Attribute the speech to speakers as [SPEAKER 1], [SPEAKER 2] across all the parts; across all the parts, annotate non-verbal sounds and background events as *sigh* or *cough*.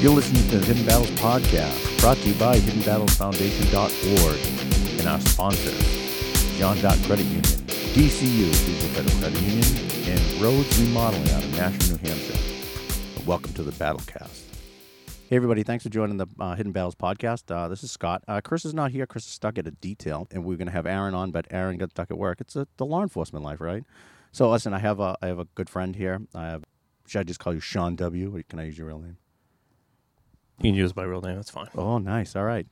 [SPEAKER 1] You're listening to the Hidden Battles Podcast, brought to you by HiddenBattlesFoundation.org and our sponsor, John Dot Credit Union, DCU, Digital Federal Credit Union, and Rhodes Remodeling out of Nashua, New Hampshire. Welcome to the Battlecast. Hey, everybody. Thanks for joining the uh, Hidden Battles podcast. Uh, this is Scott. Uh, Chris is not here. Chris is stuck at a detail, and we're going to have Aaron on, but Aaron got stuck at work. It's a, the law enforcement life, right? So, listen, I have a, I have a good friend here. I have, should I just call you Sean W? Can I use your real name?
[SPEAKER 2] You can use my real name. That's fine.
[SPEAKER 1] Oh, nice. All right.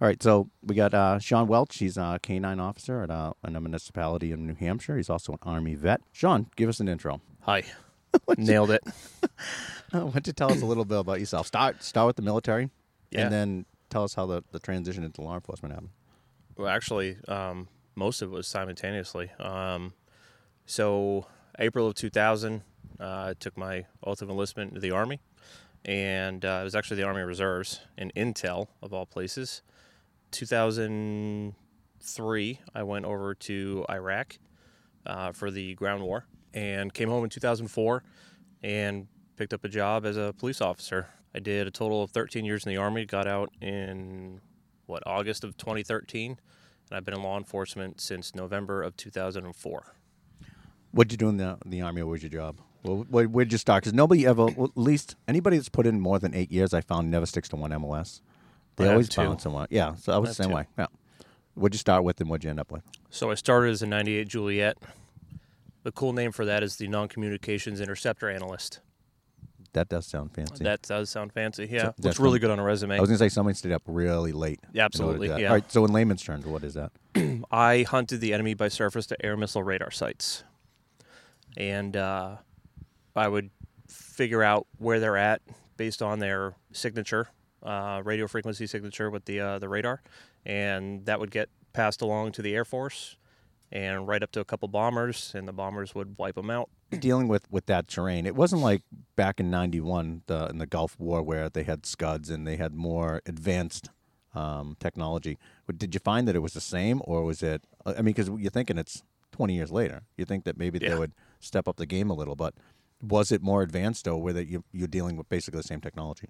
[SPEAKER 1] All right. So, we got uh, Sean Welch. He's a K9 officer at uh, a municipality in New Hampshire. He's also an Army vet. Sean, give us an intro.
[SPEAKER 2] Hi. *laughs* Nailed it. *laughs*
[SPEAKER 1] Why don't you tell us a little bit about yourself? Start, start with the military,
[SPEAKER 2] Yeah.
[SPEAKER 1] and then tell us how the, the transition into law enforcement happened.
[SPEAKER 2] Well, actually, um, most of it was simultaneously. Um, so, April of 2000, uh, I took my oath of enlistment into the Army, and uh, it was actually the Army Reserves and Intel, of all places. 2003, I went over to Iraq uh, for the ground war, and came home in 2004 and picked up a job as a police officer. I did a total of 13 years in the Army, got out in what August of 2013, and I've been in law enforcement since November of 2004.
[SPEAKER 1] What did you do in the, the army? What was your job? Well, where'd you start? Because nobody ever, well, at least anybody that's put in more than eight years, I found never sticks to one MOS. They
[SPEAKER 2] I have
[SPEAKER 1] always
[SPEAKER 2] two.
[SPEAKER 1] bounce someone. Yeah, so I was the same
[SPEAKER 2] two.
[SPEAKER 1] way. Yeah. What'd you start with, and what'd you end up with?
[SPEAKER 2] So I started as a 98 Juliet. The cool name for that is the non-communications interceptor analyst.
[SPEAKER 1] That does sound fancy.
[SPEAKER 2] That does sound fancy. Yeah,
[SPEAKER 1] that's
[SPEAKER 2] looks really good on a resume.
[SPEAKER 1] I was gonna say somebody stayed up really late.
[SPEAKER 2] Yeah,
[SPEAKER 1] in order to do
[SPEAKER 2] absolutely,
[SPEAKER 1] that.
[SPEAKER 2] yeah.
[SPEAKER 1] All right. So in layman's terms, what is that? *clears throat*
[SPEAKER 2] I hunted the enemy by surface to air missile radar sites, and uh, I would figure out where they're at based on their signature, uh, radio frequency signature with the uh, the radar, and that would get passed along to the Air Force, and right up to a couple bombers, and the bombers would wipe them out. *clears throat*
[SPEAKER 1] Dealing with with that terrain, it wasn't like back in '91 the, in the Gulf War where they had Scuds and they had more advanced um, technology. Did you find that it was the same, or was it? I mean, because you're thinking it's 20 years later. You think that maybe they would step up the game a little, but was it more advanced, though, were that you you're dealing with basically the same technology?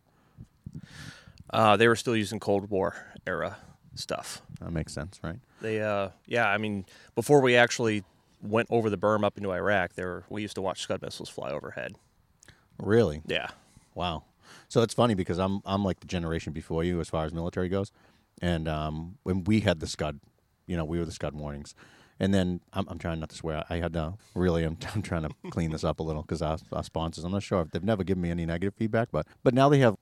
[SPEAKER 2] Uh, they were still using Cold War era stuff.
[SPEAKER 1] That makes sense, right?
[SPEAKER 2] They, uh, yeah, I mean, before we actually went over the berm up into Iraq, there we used to watch Scud missiles fly overhead.
[SPEAKER 1] Really?
[SPEAKER 2] Yeah.
[SPEAKER 1] Wow. So it's funny because I'm I'm like the generation before you as far as military goes, and um, when we had the Scud, you know, we were the Scud mornings, and then I'm, I'm trying not to swear. I had to really I'm, *laughs* I'm trying to clean this up a little because our, our sponsors. I'm not sure if they've never given me any negative feedback, but but now they have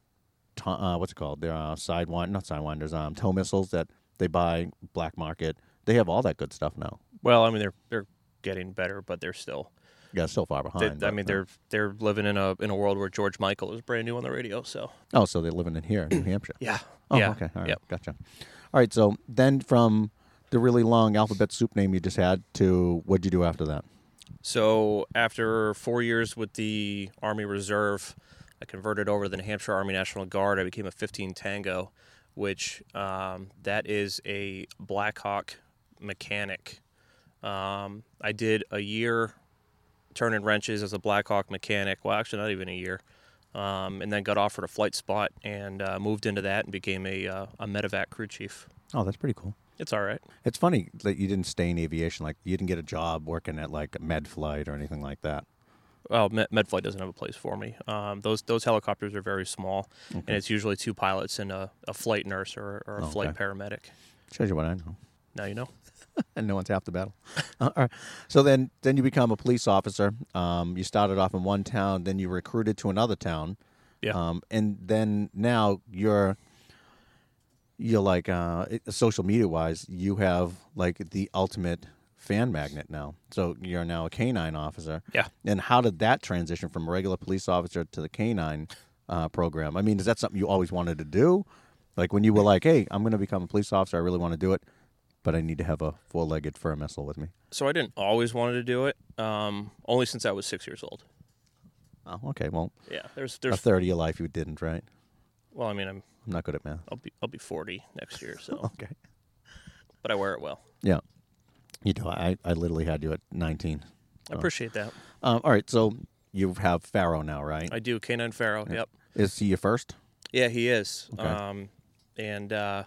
[SPEAKER 1] to, uh, what's it called? They're uh, sidewind, not sidewinders, um, tow missiles that they buy black market. They have all that good stuff now.
[SPEAKER 2] Well, I mean, they're they're getting better, but they're still.
[SPEAKER 1] Yeah, still far
[SPEAKER 2] They,
[SPEAKER 1] behind.
[SPEAKER 2] I mean,
[SPEAKER 1] uh,
[SPEAKER 2] they're they're living in a in a world where George Michael is brand new on the radio. So
[SPEAKER 1] oh, so they're living in here, in New Hampshire.
[SPEAKER 2] yeah,
[SPEAKER 1] Oh,
[SPEAKER 2] yeah,
[SPEAKER 1] okay. All right.
[SPEAKER 2] Yep.
[SPEAKER 1] Gotcha. All right. So then from the really long alphabet soup name you just had to what'd you do after that?
[SPEAKER 2] So after four years with the Army Reserve, I converted over to the New Hampshire Army National Guard. I became a 15 Tango, which um, that is a Black Hawk mechanic. Um, I did a year turning wrenches as a Black Hawk mechanic. Well, actually, not even a year. Um, and then got offered a flight spot and uh, moved into that and became a, uh, a medevac crew chief.
[SPEAKER 1] Oh, that's pretty cool.
[SPEAKER 2] It's all right.
[SPEAKER 1] It's funny that you didn't stay in aviation. Like you didn't get a job working at like MedFlight or anything like that.
[SPEAKER 2] Well, Med- MedFlight doesn't have a place for me. Um, those those helicopters are very small, and it's usually two pilots and a, a flight nurse or, or a
[SPEAKER 1] Okay.
[SPEAKER 2] flight paramedic.
[SPEAKER 1] Shows you what I know.
[SPEAKER 2] Now you know.
[SPEAKER 1] and *laughs* no one's half the battle. *laughs* All right. So then, then you become a police officer. Um, you started off in one town, then you recruited to another town.
[SPEAKER 2] Yeah.
[SPEAKER 1] Um, and then now you're you're like uh, social media wise, you have like the ultimate fan magnet now. So you're now a canine officer.
[SPEAKER 2] Yeah.
[SPEAKER 1] And how did that transition from a regular police officer to the canine uh, program? I mean, is that something you always wanted to do? Like when you were like, "Hey, I'm going to become a police officer. I really want to do it." but I need to have a four-legged fur missile with me.
[SPEAKER 2] So I didn't always wanted to do it. Um, only since I was six years old.
[SPEAKER 1] Oh, okay. Well,
[SPEAKER 2] Yeah. There's there's a
[SPEAKER 1] third of your life you didn't, right?
[SPEAKER 2] Well, I mean, I'm
[SPEAKER 1] I'm not good at math.
[SPEAKER 2] I'll be I'll be 40 next year. So, *laughs*
[SPEAKER 1] Okay.
[SPEAKER 2] but I wear it well.
[SPEAKER 1] Yeah. You do. I, I literally had you at 19.
[SPEAKER 2] I appreciate that.
[SPEAKER 1] Um, all right. So you have Pharaoh now, right?
[SPEAKER 2] I do. Canine Pharaoh. Yep.
[SPEAKER 1] Is he your first?
[SPEAKER 2] Yeah, he is.
[SPEAKER 1] Okay.
[SPEAKER 2] Um, and uh,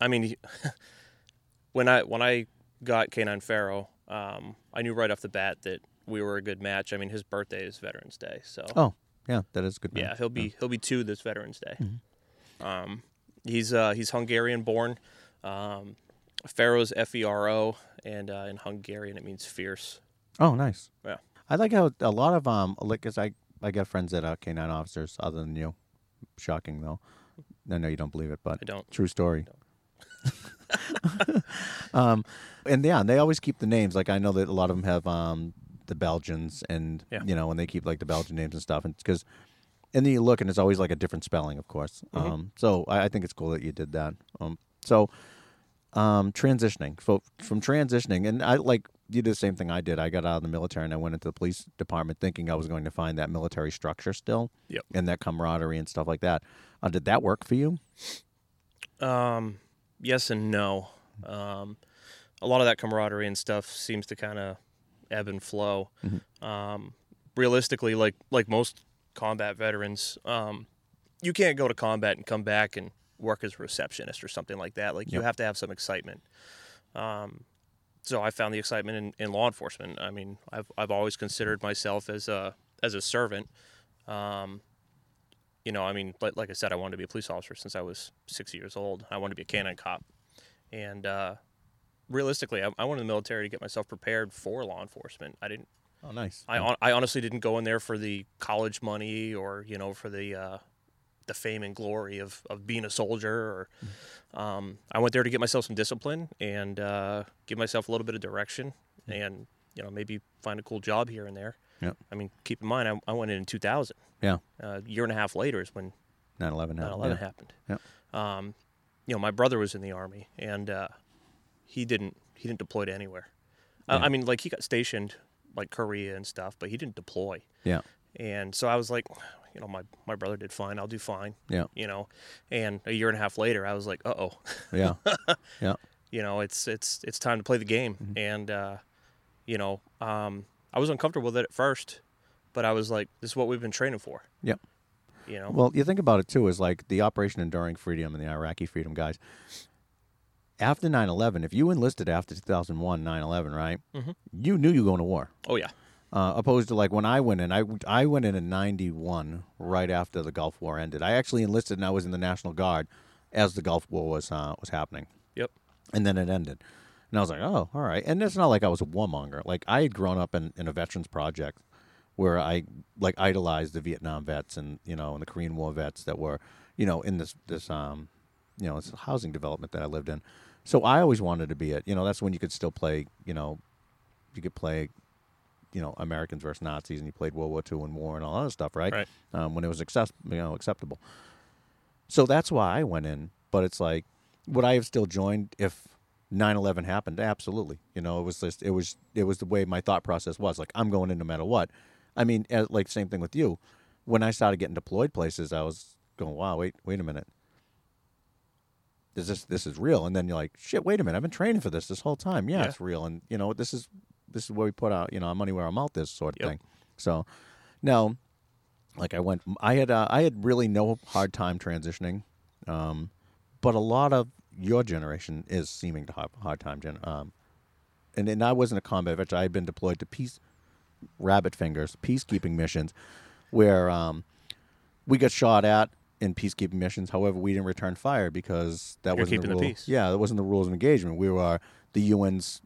[SPEAKER 2] I mean, he, *laughs* when I when I got Canine Pharaoh, um, I knew right off the bat that we were a good match. I mean, his birthday is Veterans Day, so
[SPEAKER 1] Oh, yeah, that is a good.
[SPEAKER 2] yeah, he'll be he'll be two this Veterans Day.
[SPEAKER 1] Mm-hmm.
[SPEAKER 2] Um, he's uh, he's Hungarian born. Um, Pharaoh's F E R O, and uh, in Hungarian it means fierce.
[SPEAKER 1] Oh, nice.
[SPEAKER 2] Yeah.
[SPEAKER 1] I like how a lot of um, like, I I got friends that are canine officers other than you. Shocking though. I know you don't believe it, but
[SPEAKER 2] I don't.
[SPEAKER 1] true story. *laughs* *laughs* um, and yeah, they always keep the names. Like I know that a lot of them have um the Belgians, and
[SPEAKER 2] Yeah.
[SPEAKER 1] you know, and they keep like the Belgian names and stuff, and because. And then you look, and it's always like a different spelling, of course.
[SPEAKER 2] Mhm.
[SPEAKER 1] Um, so I, I think it's cool that you did that. Um, so um, transitioning fo- from transitioning, and I like you did the same thing I did. I got out of the military and I went into the police department thinking I was going to find that military structure still,
[SPEAKER 2] Yep.
[SPEAKER 1] and that camaraderie and stuff like that. Uh, did that work for you?
[SPEAKER 2] Um, yes and no. Um, a lot of that camaraderie and stuff seems to kind of ebb and flow. Um, realistically, like like most combat veterans, um, you can't go to combat and come back and work as a receptionist or something like that. Like you have to have some excitement. Um, so I found the excitement in, in law enforcement. I mean, I've I've always considered myself as a as a servant. Um, you know, I mean, like, like I said, I wanted to be a police officer since I was six years old. I wanted to be a canine cop, and uh, realistically, I, I went in the military to get myself prepared for law enforcement. I didn't.
[SPEAKER 1] Oh, nice.
[SPEAKER 2] I, I honestly didn't go in there for the college money or you know for the uh, the fame and glory of, of being a soldier. Or um, I went there to get myself some discipline and uh, give myself a little bit of direction, and you know maybe find a cool job here and there.
[SPEAKER 1] Yeah.
[SPEAKER 2] I mean, keep in mind, I, I went in in 2000.
[SPEAKER 1] Yeah.
[SPEAKER 2] Uh, a year and a half later is when
[SPEAKER 1] 9/11 happened.
[SPEAKER 2] 9/11
[SPEAKER 1] happened.
[SPEAKER 2] happened.
[SPEAKER 1] Yep.
[SPEAKER 2] Um, you know, my brother was in the army, and uh, he didn't he didn't deploy to anywhere. I,
[SPEAKER 1] Yeah.
[SPEAKER 2] I mean, like he got stationed like Korea and stuff, but he didn't deploy.
[SPEAKER 1] Yeah.
[SPEAKER 2] And so I was like, you know, my my brother did fine. I'll do fine.
[SPEAKER 1] Yeah.
[SPEAKER 2] You know, and a year and a half later, I was like, uh oh,
[SPEAKER 1] Yeah. *laughs* yeah.
[SPEAKER 2] you know, it's it's it's time to play the game.
[SPEAKER 1] Mm-hmm.
[SPEAKER 2] And uh, you know, um, I was uncomfortable with it at first, but I was like, this is what we've been training for.
[SPEAKER 1] Yeah.
[SPEAKER 2] You know.
[SPEAKER 1] Well, you think about it too, is like the Operation Enduring Freedom and the Iraqi Freedom guys. After 9 11, if you enlisted after 2001, 9 11, right?
[SPEAKER 2] Mhm.
[SPEAKER 1] You knew you were going to war.
[SPEAKER 2] oh yeah.
[SPEAKER 1] Uh, opposed to like when I went in, I, I went in in 91, right after the Gulf War ended. I actually enlisted and I was in the National Guard as the Gulf War was, uh, was happening.
[SPEAKER 2] Yep.
[SPEAKER 1] And then it ended. And I was like, oh, all right. And it's not like I was a warmonger. Like I had grown up in, in a veterans project where I like idolized the Vietnam vets and you know and the Korean War vets that were you know in this this um you know this housing development that I lived in. So I always wanted to be it. You know that's when you could still play. You know, you could play. You know, Americans versus Nazis, and you played World War II and war and all that stuff, right?
[SPEAKER 2] Right.
[SPEAKER 1] Um, when it was access, you know, acceptable. So that's why I went in. But it's like, would I have still joined if 9/11 happened? Absolutely. You know, it was just it was it was the way my thought process was. Like I'm going in no matter what. I mean, as, like same thing with you. When I started getting deployed places, I was going, "Wow, wait, wait a minute. Is this this is real?" And then you're like, "Shit, wait a minute. I've been training for this this whole time. Yeah,
[SPEAKER 2] Yeah.
[SPEAKER 1] it's real. And you know, this is this is where we put out, you know, our money where our mouth is, sort of
[SPEAKER 2] Yep.
[SPEAKER 1] thing." So, now, like I went, I had uh, I had really no hard time transitioning, um, but a lot of your generation is seeming to have a hard time. Gen- um, and and I wasn't a combat veteran. I had been deployed to peace rabbit fingers peacekeeping missions, where um, we got shot at in peacekeeping missions. However, we didn't return fire because that
[SPEAKER 2] You're
[SPEAKER 1] wasn't the
[SPEAKER 2] the
[SPEAKER 1] rule.
[SPEAKER 2] peace.
[SPEAKER 1] Yeah, that wasn't the rules of engagement. We were the UN's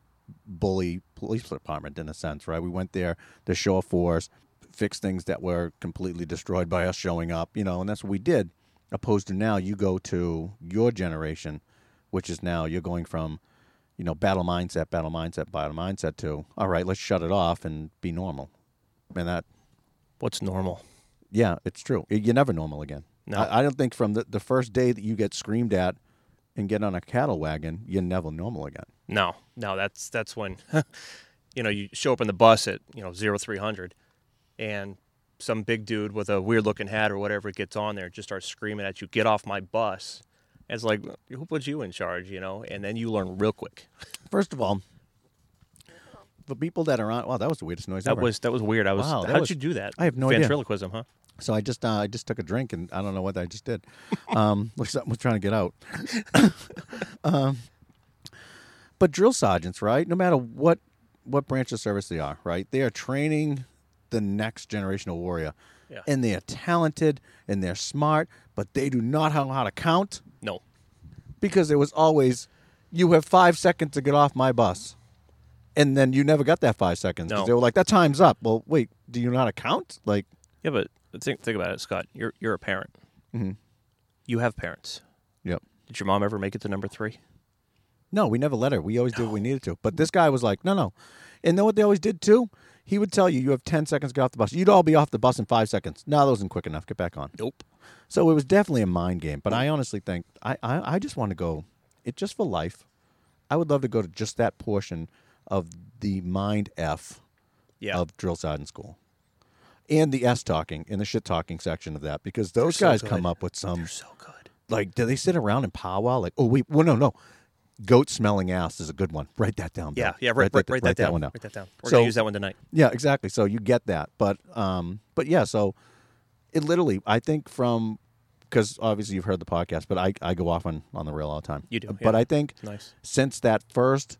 [SPEAKER 1] bully police department in a sense, right? We went there to show a force, fix things that were completely destroyed by us showing up, you know, and that's what we did. Opposed to now, you go to your generation, which is now you're going from, you know, battle mindset, battle mindset, battle mindset to all right, let's shut it off and be normal, and that
[SPEAKER 2] What's normal?
[SPEAKER 1] yeah, it's true. You're never normal again.
[SPEAKER 2] No.
[SPEAKER 1] I, I don't think from the, the first day that you get screamed at and get on a cattle wagon, you're never normal again.
[SPEAKER 2] No, no, that's that's when *laughs* you know you show up in the bus at you know zero three hundred, and some big dude with a weird looking hat or whatever gets on there and just starts screaming at you, "Get off my bus!" And it's like, who put you in charge? You know, and then you learn real quick. *laughs*
[SPEAKER 1] First of all, the people that are on, wow, that was the weirdest noise
[SPEAKER 2] That
[SPEAKER 1] ever.
[SPEAKER 2] was that was weird. I was.
[SPEAKER 1] Wow,
[SPEAKER 2] how'd
[SPEAKER 1] was-
[SPEAKER 2] you do that?
[SPEAKER 1] I have no idea.
[SPEAKER 2] Ventriloquism, huh?
[SPEAKER 1] So I just uh, I just took a drink and I don't know what I just did. *laughs* Um, *laughs* was trying to get out. *laughs* um, but drill sergeants, right? No matter what what branch of service they are, right? They are training the next generation of warrior,
[SPEAKER 2] Yeah.
[SPEAKER 1] and they are talented and they're smart, but they do not know how to count
[SPEAKER 2] No.
[SPEAKER 1] because it was always you have five seconds to get off my bus. And then you never got that five seconds
[SPEAKER 2] No.
[SPEAKER 1] they were like, that time's up. Well, wait, do you know how to count? Like,
[SPEAKER 2] Yeah, but think think about it, Scott. You're you're a parent.
[SPEAKER 1] Mhm.
[SPEAKER 2] You have parents.
[SPEAKER 1] yep.
[SPEAKER 2] Did your mom ever make it to number three?
[SPEAKER 1] No, we never let her. We always did what we needed to. But this guy was like, no, no. And know what they always did too? He would tell you, you have 10 seconds to get off the bus. You'd all be off the bus in five seconds. No, that wasn't quick enough. Get back on.
[SPEAKER 2] Nope.
[SPEAKER 1] So it was definitely a mind game. But I honestly think, I, I, I just want to go, it just for life. I would love to go to just that portion of the mind F
[SPEAKER 2] Yeah.
[SPEAKER 1] of drill sergeant school. And the S talking and the shit talking section of that because those
[SPEAKER 2] so
[SPEAKER 1] guys
[SPEAKER 2] good.
[SPEAKER 1] come up with some
[SPEAKER 2] They're so good.
[SPEAKER 1] like do they sit around and powwow like oh wait well no no goat smelling ass is a good one write that down Bill.
[SPEAKER 2] Yeah, yeah. Write, write, write, that, down.
[SPEAKER 1] one down
[SPEAKER 2] Write that down. We're
[SPEAKER 1] So-
[SPEAKER 2] gonna use that one tonight.
[SPEAKER 1] yeah exactly so you get that but um but yeah so it literally i think from because obviously you've heard the podcast but i i go off on on the rail all the time
[SPEAKER 2] You do,
[SPEAKER 1] but
[SPEAKER 2] yeah.
[SPEAKER 1] i think
[SPEAKER 2] Nice.
[SPEAKER 1] since that first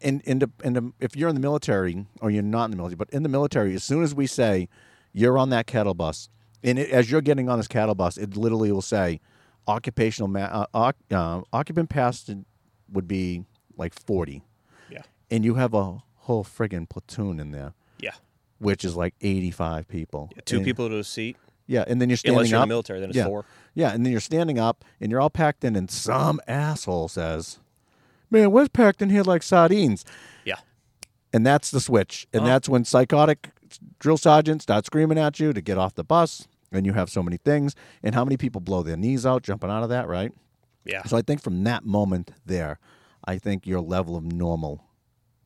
[SPEAKER 1] in in the, in the, if you're in the military or you're not in the military but in the military as soon as we say you're on that cattle bus and it, as you're getting on this cattle bus it literally will say occupational ma- uh, oc- uh, occupant past would be like 40
[SPEAKER 2] Yeah.
[SPEAKER 1] and you have a whole friggin' platoon in there
[SPEAKER 2] Yeah.
[SPEAKER 1] which is like 85 people
[SPEAKER 2] Two
[SPEAKER 1] And-
[SPEAKER 2] people to a seat.
[SPEAKER 1] yeah and then you're standing
[SPEAKER 2] Unless you're in
[SPEAKER 1] up
[SPEAKER 2] the military, then it's
[SPEAKER 1] yeah.
[SPEAKER 2] four.
[SPEAKER 1] yeah and then you're standing up and you're all packed in and some asshole says man we're packed in here like sardines
[SPEAKER 2] Yeah.
[SPEAKER 1] and that's the switch and
[SPEAKER 2] Uh-huh.
[SPEAKER 1] that's when psychotic drill sergeants start screaming at you to get off the bus and you have so many things and how many people blow their knees out jumping out of that right
[SPEAKER 2] Yeah.
[SPEAKER 1] so i think from that moment there i think your level of normal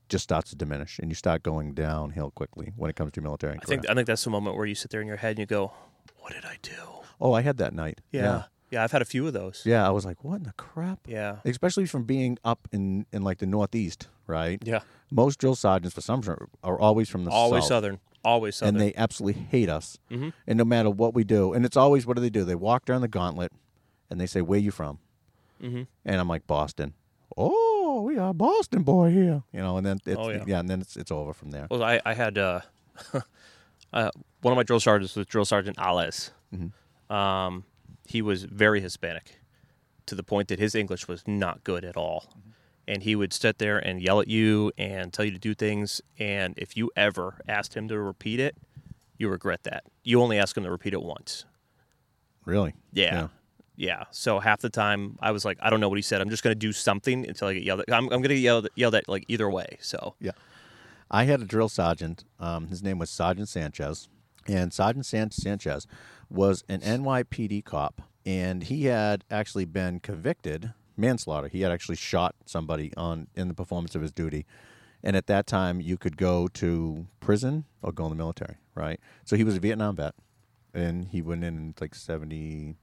[SPEAKER 1] just starts to diminish and you start going downhill quickly when it comes to your military
[SPEAKER 2] I think. I think that's the moment where you sit there in your head and you go, "What did I do?"
[SPEAKER 1] oh i had that night
[SPEAKER 2] Yeah. Yeah. I've had a few of those.
[SPEAKER 1] yeah i was like what in the crap
[SPEAKER 2] Yeah.
[SPEAKER 1] especially from being up in, in like the northeast right
[SPEAKER 2] Yeah.
[SPEAKER 1] most drill sergeants for some reason are always from the
[SPEAKER 2] Always
[SPEAKER 1] south
[SPEAKER 2] southern. Always southern.
[SPEAKER 1] and they absolutely hate us
[SPEAKER 2] Mhm.
[SPEAKER 1] and no matter what we do and it's always what do they do they walk down the gauntlet and they say where you from
[SPEAKER 2] hmm
[SPEAKER 1] and i'm like boston oh we are boston boy here you know and then it's,
[SPEAKER 2] Oh, yeah. yeah.
[SPEAKER 1] and then it's, it's over from there
[SPEAKER 2] Well, I, I had uh, *laughs* uh, one of my drill sergeants was Drill Sergeant Ales.
[SPEAKER 1] Mm-hmm.
[SPEAKER 2] Um, he was very Hispanic to the point that his English was not good at all.
[SPEAKER 1] Mm-hmm.
[SPEAKER 2] And he would sit there and yell at you and tell you to do things. And if you ever asked him to repeat it, you regret that. You only ask him to repeat it once.
[SPEAKER 1] really
[SPEAKER 2] Yeah. yeah. So half the time I was like, I don't know what he said. I'm just going to do something until I get yelled at. I'm, I'm going to get yelled, yelled at like either way. So
[SPEAKER 1] Yeah. I had a drill sergeant. Um, his name was Sergeant Sanchez. And Sergeant San- Sanchez was an NYPD cop. And he had actually been convicted manslaughter. He had actually shot somebody on in the performance of his duty. And at that time, you could go to prison or go in the military, right? So he was a Vietnam vet. And he went in like 70,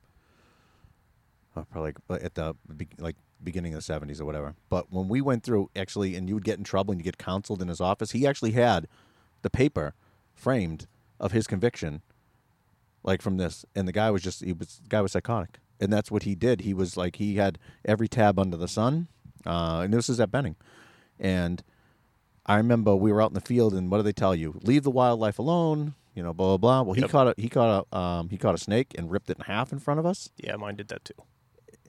[SPEAKER 1] uh, probably at the like beginning of the seventies or whatever. But when we went through, actually, and you would get in trouble and you get counseled in his office, he actually had the paper framed of his conviction, like from this, and the guy was just he was the guy was psychotic, and that's what he did. He was like he had every tab under the sun, uh, and this is at Benning, and. I remember we were out in the field, and what do they tell you? Leave the wildlife alone. You know, blah blah blah. Well, he
[SPEAKER 2] Yep.
[SPEAKER 1] caught a he caught a um, he caught a snake and ripped it in half in front of us.
[SPEAKER 2] yeah, mine did that too.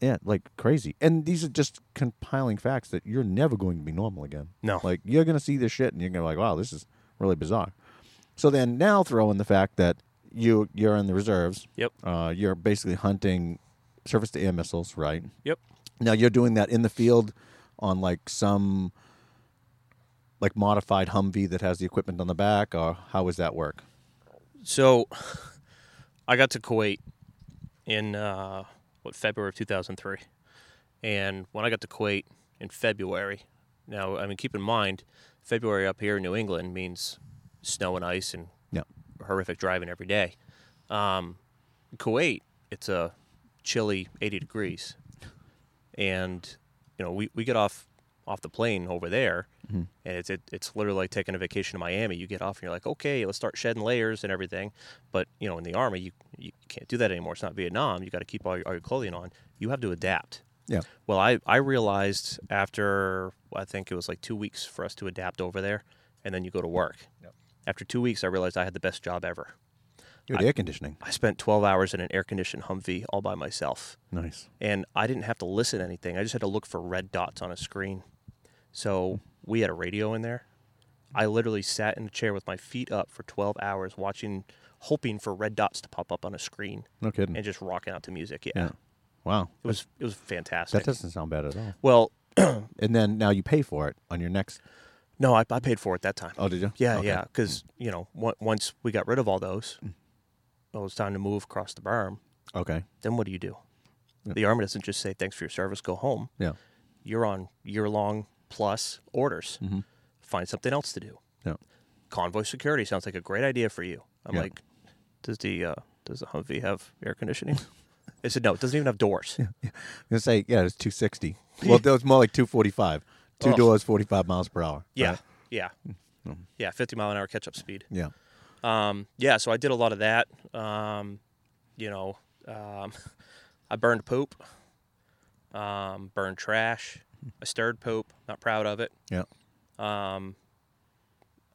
[SPEAKER 1] Yeah, like crazy. And these are just compiling facts that you're never going to be normal again.
[SPEAKER 2] No.
[SPEAKER 1] Like you're going to see this shit and you're going to be like, wow, this is really bizarre. So then now throw in the fact that you you're in the reserves.
[SPEAKER 2] Yep.
[SPEAKER 1] Uh, you're basically hunting surface to air missiles, right?
[SPEAKER 2] Yep.
[SPEAKER 1] Now you're doing that in the field on like some like modified Humvee that has the equipment on the back, or how does that work?
[SPEAKER 2] So, *laughs* I got to Kuwait in uh, what February of 2003, and when I got to Kuwait in February, now I mean keep in mind, February up here in New England means snow and ice and
[SPEAKER 1] Yeah.
[SPEAKER 2] horrific driving every day. Um, Kuwait, it's a chilly 80 degrees, and you know we, we get off off the plane over there, mm-hmm. and it's it, it's literally like taking a vacation to Miami. You get off and you're like, okay, let's start shedding layers and everything. But you know, in the army, you you can't do that anymore. It's not Vietnam. You got to keep all your, all your clothing on. You have to adapt.
[SPEAKER 1] Yeah.
[SPEAKER 2] Well, I I realized after I think it was like two weeks for us to adapt over there, and then you go to work.
[SPEAKER 1] Yep.
[SPEAKER 2] After two weeks, I realized I had the best job ever.
[SPEAKER 1] You had air conditioning.
[SPEAKER 2] I spent 12 hours in an air conditioned Humvee all by myself
[SPEAKER 1] Nice.
[SPEAKER 2] and I didn't have to listen to anything. I just had to look for red dots on a screen. So we had a radio in there. I literally sat in a chair with my feet up for 12 hours watching, hoping for red dots to pop up on a screen
[SPEAKER 1] No kidding.
[SPEAKER 2] and just rocking out to music. Yeah.
[SPEAKER 1] yeah. Wow.
[SPEAKER 2] It was it was fantastic.
[SPEAKER 1] That doesn't sound bad at all.
[SPEAKER 2] well, *clears throat*
[SPEAKER 1] And then now you pay for it on your next.
[SPEAKER 2] no, I, I paid for it that time.
[SPEAKER 1] Oh, did you?
[SPEAKER 2] Yeah,
[SPEAKER 1] Okay.
[SPEAKER 2] yeah. Because, you know, on- once we got rid of all those, mm. Well, it's time to move across the berm.
[SPEAKER 1] Okay.
[SPEAKER 2] Then what do you do?
[SPEAKER 1] Yeah.
[SPEAKER 2] The Army doesn't just say, thanks for your service, go home.
[SPEAKER 1] Yeah.
[SPEAKER 2] You're on year long plus orders.
[SPEAKER 1] Mm-hmm.
[SPEAKER 2] Find something else to do.
[SPEAKER 1] Yeah.
[SPEAKER 2] Convoy security sounds like a great idea for you. I'm
[SPEAKER 1] Yeah.
[SPEAKER 2] like, does the uh, does the Humvee have air conditioning? *laughs* they said no. It doesn't even have doors. *laughs*
[SPEAKER 1] I'm gonna say yeah, it's 260. *laughs* well, that was more like 245. Two
[SPEAKER 2] Oh.
[SPEAKER 1] doors, 45 miles per hour.
[SPEAKER 2] Yeah,
[SPEAKER 1] right?
[SPEAKER 2] yeah, yeah. 50 mile an hour catch up speed.
[SPEAKER 1] Yeah.
[SPEAKER 2] Um, yeah, so I did a lot of that. Um, you know, um, *laughs* I burned poop, um, burned trash. I stirred poop. Not proud of it.
[SPEAKER 1] Yeah.
[SPEAKER 2] Um,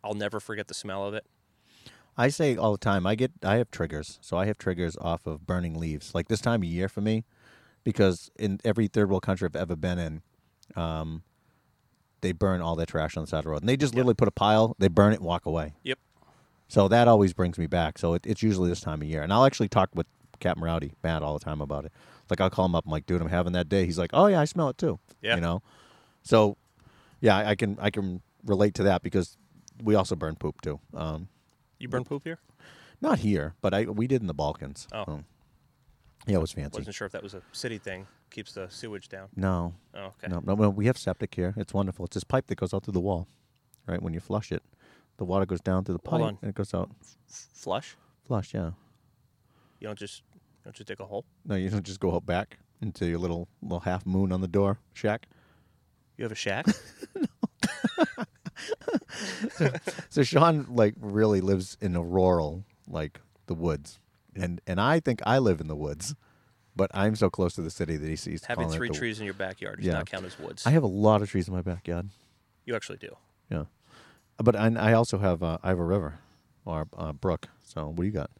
[SPEAKER 2] I'll never forget the smell of it.
[SPEAKER 1] I say all the time. I get. I have triggers. So I have triggers off of burning leaves. Like this time of year for me, because in every third world country I've ever been in, um, they burn all their trash on the side of the road, and they just literally put a pile. They burn it, and walk away.
[SPEAKER 2] Yep.
[SPEAKER 1] So that always brings me back. So it, it's usually this time of year, and I'll actually talk with Captain Rowdy, Matt, all the time about it. Like I'll call him up. I'm like, dude, I'm having that day. He's like, oh yeah, I smell it too.
[SPEAKER 2] Yeah.
[SPEAKER 1] You know. So, yeah, I can I can relate to that because we also burn poop too. Um,
[SPEAKER 2] You burn poop here?
[SPEAKER 1] not here, but I we did in the Balkans.
[SPEAKER 2] Oh.
[SPEAKER 1] So, yeah, it was fancy.
[SPEAKER 2] Wasn't sure if that was a city thing. Keeps the sewage down.
[SPEAKER 1] No,
[SPEAKER 2] Oh, okay.
[SPEAKER 1] no, no, no. We have septic here. It's wonderful. It's this pipe that goes out through the wall, right? When you flush it, the water goes down through the
[SPEAKER 2] Hold
[SPEAKER 1] pipe
[SPEAKER 2] on.
[SPEAKER 1] and it goes out.
[SPEAKER 2] Flush?
[SPEAKER 1] Flush, yeah.
[SPEAKER 2] You don't just you don't just dig a hole.
[SPEAKER 1] No, you don't just go out back into your little little half moon on the door shack.
[SPEAKER 2] You have a shack? *laughs* *laughs*
[SPEAKER 1] So Sean like really lives in a rural like the woods, and and I think I live in the woods, but I'm so close to the city that he sees
[SPEAKER 2] Having three trees in your backyard does
[SPEAKER 1] Yeah.
[SPEAKER 2] not count as woods.
[SPEAKER 1] I have a lot of trees in my backyard.
[SPEAKER 2] you actually do.
[SPEAKER 1] Yeah, but I, I also have uh, I have a river or a brook. So what do you got?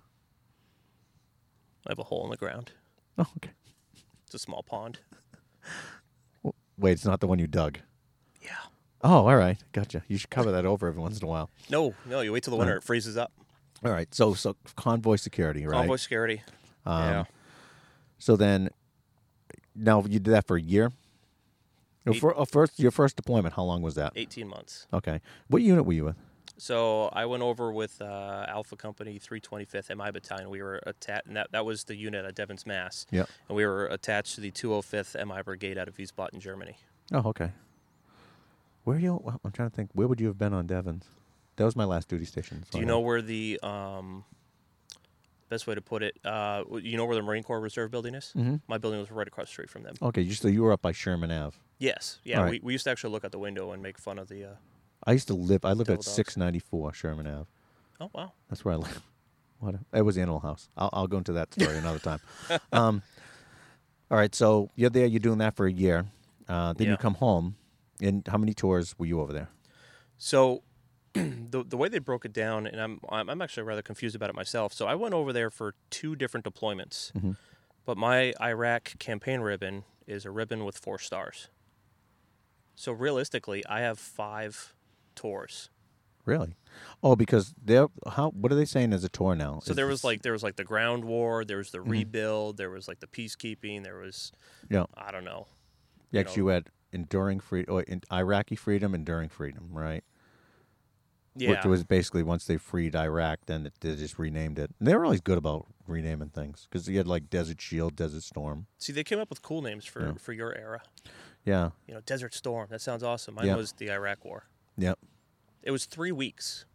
[SPEAKER 2] I have a hole in the ground.
[SPEAKER 1] Oh, okay.
[SPEAKER 2] It's a small pond.
[SPEAKER 1] Wait, it's not the one you dug.
[SPEAKER 2] Yeah.
[SPEAKER 1] Oh, all right, gotcha. You should cover that over every once in a while.
[SPEAKER 2] No, no. You wait till the winter; it freezes up.
[SPEAKER 1] All right, so so convoy security, right?
[SPEAKER 2] Convoy security.
[SPEAKER 1] Um,
[SPEAKER 2] yeah.
[SPEAKER 1] So then, now you did that for a year. Your
[SPEAKER 2] Eight-
[SPEAKER 1] fir- uh, first, your first deployment, how long was that?
[SPEAKER 2] 18 months.
[SPEAKER 1] Okay. What unit were you with?
[SPEAKER 2] So I went over with uh, Alpha Company 325th MI Battalion. We were attached, and that, that was the unit at Devens, Mass.
[SPEAKER 1] Yeah.
[SPEAKER 2] And we were attached to the 205th MI Brigade out of Wiesbaden, Germany.
[SPEAKER 1] Oh, okay. Where you? well, I'm trying to think. Where would you have been on Devens? That was my last duty station. so
[SPEAKER 2] Do you
[SPEAKER 1] I
[SPEAKER 2] know where the um, best way to put it? Uh, you know where the Marine Corps Reserve Building is?
[SPEAKER 1] Mhm.
[SPEAKER 2] My building was right across the street from them.
[SPEAKER 1] Okay, you, so you were up by Sherman Ave.
[SPEAKER 2] Yes. Yeah.
[SPEAKER 1] All
[SPEAKER 2] We, we used to actually look out the window and make fun of the. Uh,
[SPEAKER 1] I used to live. I lived at 694 Sherman Ave.
[SPEAKER 2] oh wow.
[SPEAKER 1] That's where I live. *laughs* What? A, it was Animal House. I'll, I'll go into that story another time. *laughs* Um, all right, so you're there. You're doing that for a year. Uh, then you come home. And how many tours were you over there?
[SPEAKER 2] So *clears throat* the the way they broke it down, and I'm I'm actually rather confused about it myself. So I went over there for two different deployments,
[SPEAKER 1] Mhm.
[SPEAKER 2] but my Iraq campaign ribbon is a ribbon with four stars. So realistically, I have five tours.
[SPEAKER 1] Really? Oh, because they're how? What are they saying as a tour now?
[SPEAKER 2] So
[SPEAKER 1] Is
[SPEAKER 2] there was like there was like the ground war, there was the rebuild, there was like the peacekeeping, there was
[SPEAKER 1] yeah,
[SPEAKER 2] I don't know.
[SPEAKER 1] yeah.
[SPEAKER 2] you know-
[SPEAKER 1] you had enduring freedom, or Iraqi freedom, enduring freedom, right?
[SPEAKER 2] Yeah.
[SPEAKER 1] Which was basically once they freed Iraq, then it, they just renamed it. And they were always good about renaming things because you had like Desert Shield, Desert Storm.
[SPEAKER 2] See, they came up with cool names for
[SPEAKER 1] Yeah.
[SPEAKER 2] for your era.
[SPEAKER 1] Yeah.
[SPEAKER 2] You know, Desert Storm. That sounds awesome. Mine
[SPEAKER 1] Yeah.
[SPEAKER 2] was the Iraq War.
[SPEAKER 1] Yep.
[SPEAKER 2] It was three weeks.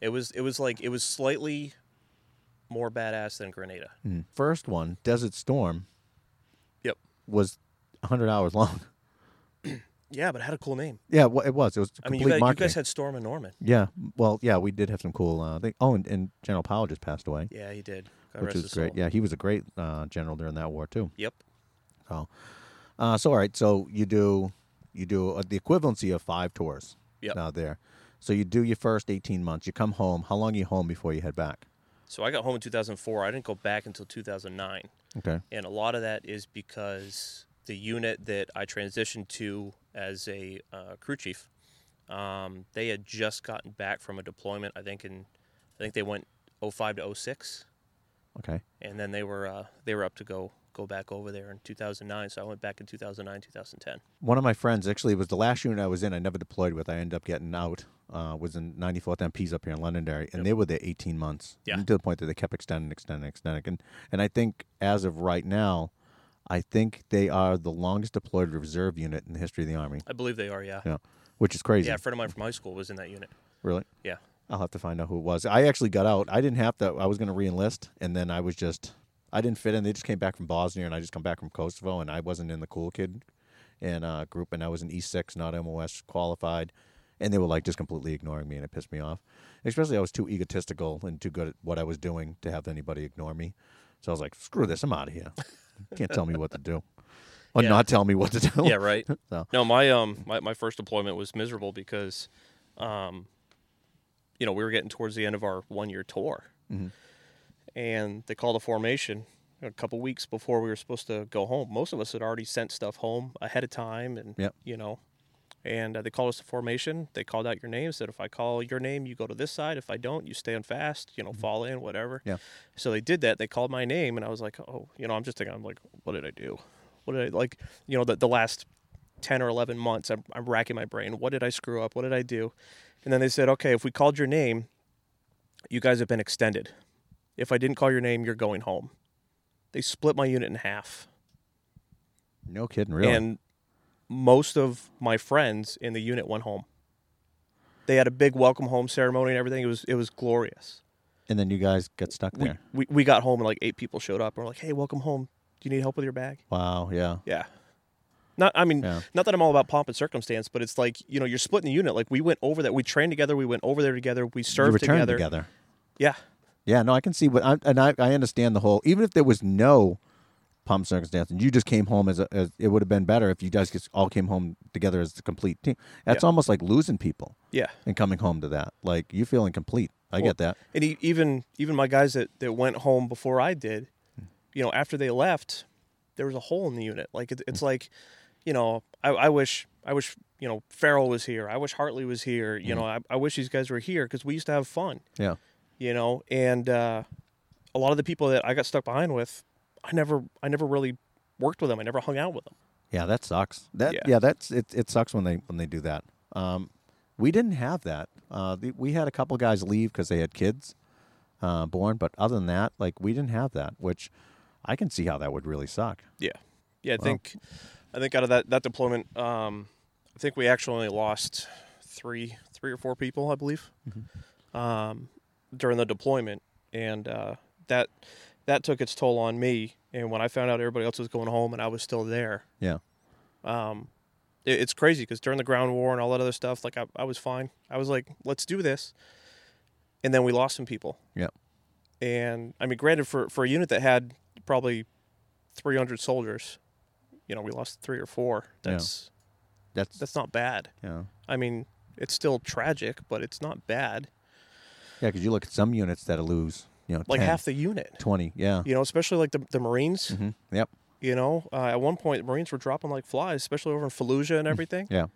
[SPEAKER 2] It was it was like it was slightly more badass than Grenada.
[SPEAKER 1] Mm. First one, Desert Storm,
[SPEAKER 2] Yep.
[SPEAKER 1] was 100 hours long.
[SPEAKER 2] Yeah, but it had a cool name.
[SPEAKER 1] Yeah, well, it was. It was
[SPEAKER 2] I mean,
[SPEAKER 1] complete
[SPEAKER 2] you guys, you
[SPEAKER 1] marketing.
[SPEAKER 2] guys had Storm and Norman.
[SPEAKER 1] yeah, well, yeah, we did have some cool. Uh, thing. Oh, and, and General Powell just passed away,
[SPEAKER 2] Yeah, he did. God
[SPEAKER 1] which
[SPEAKER 2] rest his
[SPEAKER 1] great.
[SPEAKER 2] soul.
[SPEAKER 1] Yeah, he was a great uh, general during that war too.
[SPEAKER 2] Yep.
[SPEAKER 1] So, uh, so all right. So you do you do uh, the equivalency of five tours.
[SPEAKER 2] Yep.
[SPEAKER 1] Out there. So you do your first eighteen months. You come home. How long are you home before you head back?
[SPEAKER 2] So I got home in 2004. I didn't go back until 2009.
[SPEAKER 1] Okay.
[SPEAKER 2] And a lot of that is because the unit that I transitioned to as a uh, crew chief, um, they had just gotten back from a deployment. I think in, I think they went 05 to 06,
[SPEAKER 1] Okay.
[SPEAKER 2] and then they were uh, they were up to go go back over there in 2009. So I went back in 2009, 2010.
[SPEAKER 1] One of my friends actually it was the last unit I was in. I never deployed with. I ended up getting out. Uh, was in 94th MPs up here in Londonderry, and
[SPEAKER 2] Yep.
[SPEAKER 1] they were there 18 months.
[SPEAKER 2] Yeah.
[SPEAKER 1] To the point that they kept extending, extending, extending, and and I think as of right now, I think they are the longest deployed reserve unit in the history of the Army.
[SPEAKER 2] I believe they are. Yeah.
[SPEAKER 1] Yeah, which is crazy.
[SPEAKER 2] Yeah. A friend of mine from high school was in that unit.
[SPEAKER 1] Really.
[SPEAKER 2] Yeah.
[SPEAKER 1] I'll have to find out who it was. I actually got out. I didn't have to. I was going to reenlist, and then I was just. I didn't fit in. They just came back from Bosnia, and I just come back from Kosovo, and I wasn't in the cool kid, and uh, group, and I was in E six, not MOS qualified, and they were like just completely ignoring me, and it pissed me off. Especially I was too egotistical and too good at what I was doing to have anybody ignore me. So I was like, screw this, I'm out of here. *laughs* You *laughs* can't tell me what to do, or
[SPEAKER 2] Yeah.
[SPEAKER 1] not tell me what to do.
[SPEAKER 2] yeah. Right. *laughs*
[SPEAKER 1] So
[SPEAKER 2] No, my um my, my first deployment was miserable because, um, you know, we were getting towards the end of our one year tour,
[SPEAKER 1] Mhm.
[SPEAKER 2] and they called a formation a couple weeks before we were supposed to go home. Most of us had already sent stuff home ahead of time, and
[SPEAKER 1] Yep.
[SPEAKER 2] you know, and uh, they called us to formation. They called out your name, said if I call your name, you go to this side. If I don't, you stand fast. You know, fall in, whatever.
[SPEAKER 1] Yeah.
[SPEAKER 2] So they did that. They called my name, and I was like, oh, you know, I'm just thinking, I'm like, what did I do? What did I like? You know, the the last 10 or 11 months I'm, I'm racking my brain what did i screw up what did i do and then they said okay if we called your name you guys have been extended if i didn't call your name you're going home they split my unit in half
[SPEAKER 1] no kidding, really.
[SPEAKER 2] and most of my friends in the unit went home they had a big welcome home ceremony and everything it was it was glorious
[SPEAKER 1] and then you guys got stuck there.
[SPEAKER 2] we, we got home and like eight people showed up and we're like hey welcome home do you need help with your bag
[SPEAKER 1] Wow. Yeah.
[SPEAKER 2] Yeah. Not I mean
[SPEAKER 1] Yeah.
[SPEAKER 2] not that I'm all about pomp and circumstance, but it's like, you know, you're splitting the unit. Like we went over that. We trained together, we went over there together, we served together.
[SPEAKER 1] together.
[SPEAKER 2] Yeah.
[SPEAKER 1] Yeah, no, I can see what, I, and I, I understand the whole. Even if there was no pump circumstance, and you just came home as, a, as it would have been better if you guys just all came home together as a complete team. That's
[SPEAKER 2] Yeah.
[SPEAKER 1] almost like losing people
[SPEAKER 2] Yeah.
[SPEAKER 1] and coming home to that. Like you feeling complete. I
[SPEAKER 2] Well,
[SPEAKER 1] get that.
[SPEAKER 2] And e- even even my guys that, that went home before I did, you know, after they left, there was a hole in the unit. Like it, it's like, you know, I, I wish I wish you know Farrell was here. I wish Hartley was here. You know, I, I wish these guys were here because we used to have fun.
[SPEAKER 1] Yeah.
[SPEAKER 2] you know and uh, a lot of the people that i got stuck behind with i never i never really worked with them i never hung out with them
[SPEAKER 1] Yeah, that sucks. That yeah,
[SPEAKER 2] Yeah.
[SPEAKER 1] that's it. It sucks when they when they do that. Um, we didn't have that. Uh, the, we had a couple guys leave because they had kids uh, born, but other than that, like we didn't have that, which I can see how that would really suck.
[SPEAKER 2] yeah yeah i
[SPEAKER 1] Wow.
[SPEAKER 2] think i think out of that that deployment um, i think we actually only lost three three or four people i believe um, during the deployment and uh, that that took its toll on me and when i found out everybody else was going home and i was still there
[SPEAKER 1] Yeah.
[SPEAKER 2] um, it, it's crazy because during the ground war and all that other stuff, like I, I was fine. I was like, let's do this, and then we lost some people.
[SPEAKER 1] Yeah.
[SPEAKER 2] And I mean, granted, for for a unit that had probably 300 soldiers, you know, we lost three or four.
[SPEAKER 1] Yeah.
[SPEAKER 2] That's
[SPEAKER 1] That's
[SPEAKER 2] that's not bad.
[SPEAKER 1] yeah.
[SPEAKER 2] I mean, it's still tragic, but it's not bad.
[SPEAKER 1] Yeah, because you look at some units that lose, you know,
[SPEAKER 2] Like
[SPEAKER 1] 10,
[SPEAKER 2] half the unit.
[SPEAKER 1] 20. Yeah.
[SPEAKER 2] You know, especially like the the Marines.
[SPEAKER 1] hmm Yep.
[SPEAKER 2] You know, uh, at one point, the Marines were dropping like flies, especially over in Fallujah and everything.
[SPEAKER 1] Yeah.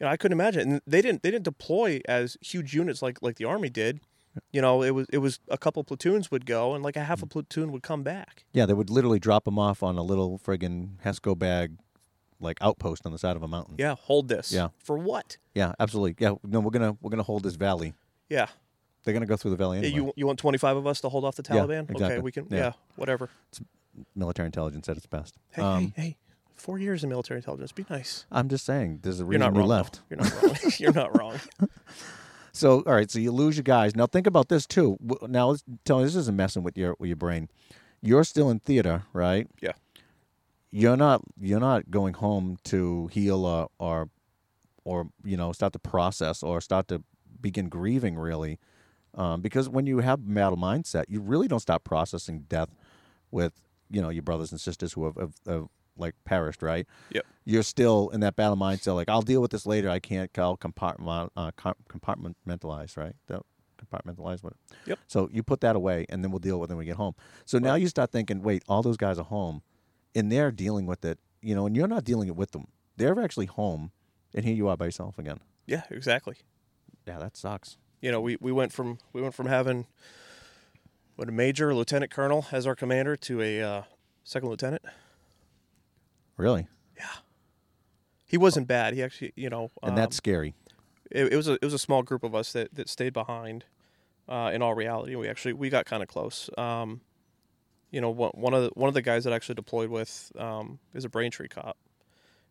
[SPEAKER 2] You know, I couldn't imagine. And they didn't they didn't deploy as huge units like like the army did. You know, it was it was a couple platoons would go and like a half a platoon would come back.
[SPEAKER 1] Yeah, they would literally drop them off on a little friggin' Hesco bag, like outpost on the side of a mountain.
[SPEAKER 2] Yeah, hold this.
[SPEAKER 1] Yeah.
[SPEAKER 2] For what?
[SPEAKER 1] Yeah, absolutely. Yeah, no, we're gonna we're gonna hold this valley.
[SPEAKER 2] Yeah.
[SPEAKER 1] They're gonna go through the valley anyway.
[SPEAKER 2] you you want 25 of us to hold off the
[SPEAKER 1] Yeah,
[SPEAKER 2] Taliban?
[SPEAKER 1] exactly.
[SPEAKER 2] Okay, we can
[SPEAKER 1] Yeah.
[SPEAKER 2] yeah, whatever.
[SPEAKER 1] Military intelligence at its best.
[SPEAKER 2] Hey,
[SPEAKER 1] um,
[SPEAKER 2] hey, hey. 4 years in military intelligence. Be nice.
[SPEAKER 1] I'm just saying, there's a
[SPEAKER 2] You're
[SPEAKER 1] reason
[SPEAKER 2] not
[SPEAKER 1] we
[SPEAKER 2] wrong. though.
[SPEAKER 1] left.
[SPEAKER 2] You're not wrong. *laughs* You're not wrong. *laughs*
[SPEAKER 1] So, all right, so you lose your guys. Now think about this too. W- Now, let's tell me this isn't messing with your with your brain. You're still in theater, right?
[SPEAKER 2] Yeah.
[SPEAKER 1] You're not. You're not going home to heal or, or or you know start to process or start to begin grieving really um, because when you have battle mindset you really don't stop processing death with you know your brothers and sisters who have, have, have like perished right?
[SPEAKER 2] Yep.
[SPEAKER 1] you're still in that battle mindset like i'll deal with this later. I can't i'll compartment, uh, compartmentalize right? Don't compartmentalize what
[SPEAKER 2] Yep.
[SPEAKER 1] so you put that away and then we'll deal with it when we get home. So now you start thinking wait all those guys are home and they're dealing with it you know and you're not dealing it with them. They're actually home and here you are by yourself again.
[SPEAKER 2] Yeah, exactly.
[SPEAKER 1] yeah that sucks
[SPEAKER 2] You know, we, we went from we went from having what a major, lieutenant colonel as our commander to a uh, second lieutenant.
[SPEAKER 1] really Yeah.
[SPEAKER 2] He wasn't bad. He actually, you know,
[SPEAKER 1] and
[SPEAKER 2] um,
[SPEAKER 1] that's scary
[SPEAKER 2] it, it was a it was a small group of us that, that stayed behind. Uh, in all reality, we actually we got kind of close. Um, you know, one, one of the, one of the guys that I actually deployed with um, is a Braintree cop,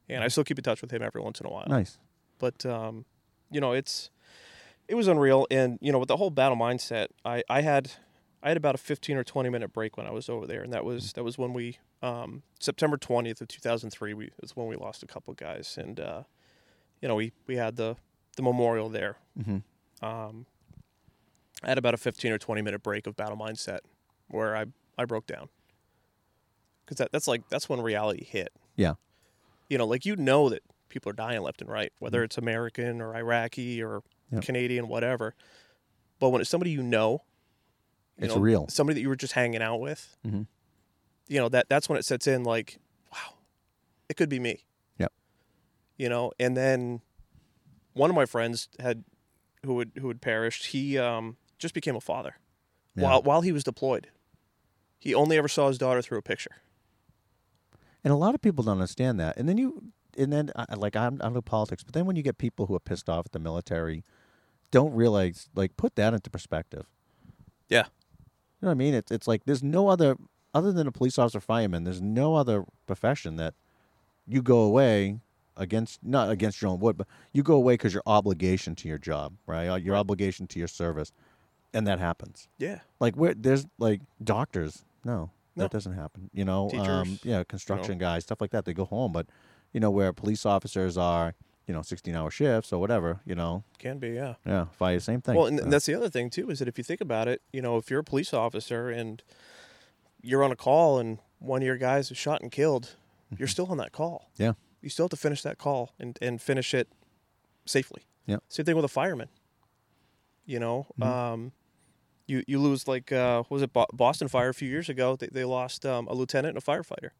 [SPEAKER 2] and I still keep in touch with him every once in a while.
[SPEAKER 1] nice
[SPEAKER 2] But um, you know, it's it was unreal, and you know, with the whole battle mindset, I, I had I had about a fifteen or twenty minute break when I was over there, and that was that was when we um, September twentieth of two thousand three. We is when we lost a couple guys, and uh, you know, we we had the the memorial there.
[SPEAKER 1] mm-hmm.
[SPEAKER 2] Um, I had about a 15 or 20 minute break of battle mindset where I, I broke down. Because that, that's like, that's when reality hit.
[SPEAKER 1] yeah
[SPEAKER 2] You know, like you know that people are dying left and right, whether it's American or Iraqi or
[SPEAKER 1] Yep.
[SPEAKER 2] Canadian, whatever. But when it's somebody you know, you
[SPEAKER 1] It's
[SPEAKER 2] know,
[SPEAKER 1] real.
[SPEAKER 2] somebody that you were just hanging out with,
[SPEAKER 1] Mhm.
[SPEAKER 2] you know, that that's when it sets in like, wow, it could be me.
[SPEAKER 1] Yep.
[SPEAKER 2] You know, and then one of my friends had who had who had perished, he um, just became a father
[SPEAKER 1] Yeah.
[SPEAKER 2] while while he was deployed. He only ever saw his daughter through a picture.
[SPEAKER 1] And a lot of people don't understand that. And then you, and then like I'm, I don't know politics, but then when you get people who are pissed off at the military, don't realize like put that into perspective.
[SPEAKER 2] Yeah.
[SPEAKER 1] You know what I mean? It's it's like there's no other other than a police officer, fireman. There's no other profession that you go away against not against your own wood, but you go away because your obligation to your job, right? Your
[SPEAKER 2] Right.
[SPEAKER 1] obligation to your service, and that happens.
[SPEAKER 2] Yeah.
[SPEAKER 1] Like where there's like doctors, no,
[SPEAKER 2] No.
[SPEAKER 1] that doesn't happen. You know, um, yeah, construction guys, stuff like that. They go home, but you know where police officers are, you know, sixteen hour shifts or whatever. You know,
[SPEAKER 2] Can be, yeah.
[SPEAKER 1] yeah, fire same thing.
[SPEAKER 2] Well, and that's the other thing too is that if you think about it, you know, if you're a police officer and you're on a call and one of your guys is shot and killed, you're still on that call.
[SPEAKER 1] Mm-hmm. yeah,
[SPEAKER 2] You still have to finish that call and, and finish it safely.
[SPEAKER 1] Yeah.
[SPEAKER 2] Same thing with a fireman. You know,
[SPEAKER 1] Mhm.
[SPEAKER 2] um, you you lose like uh, what was it Boston Fire a few years ago? They they lost um, a lieutenant and a firefighter,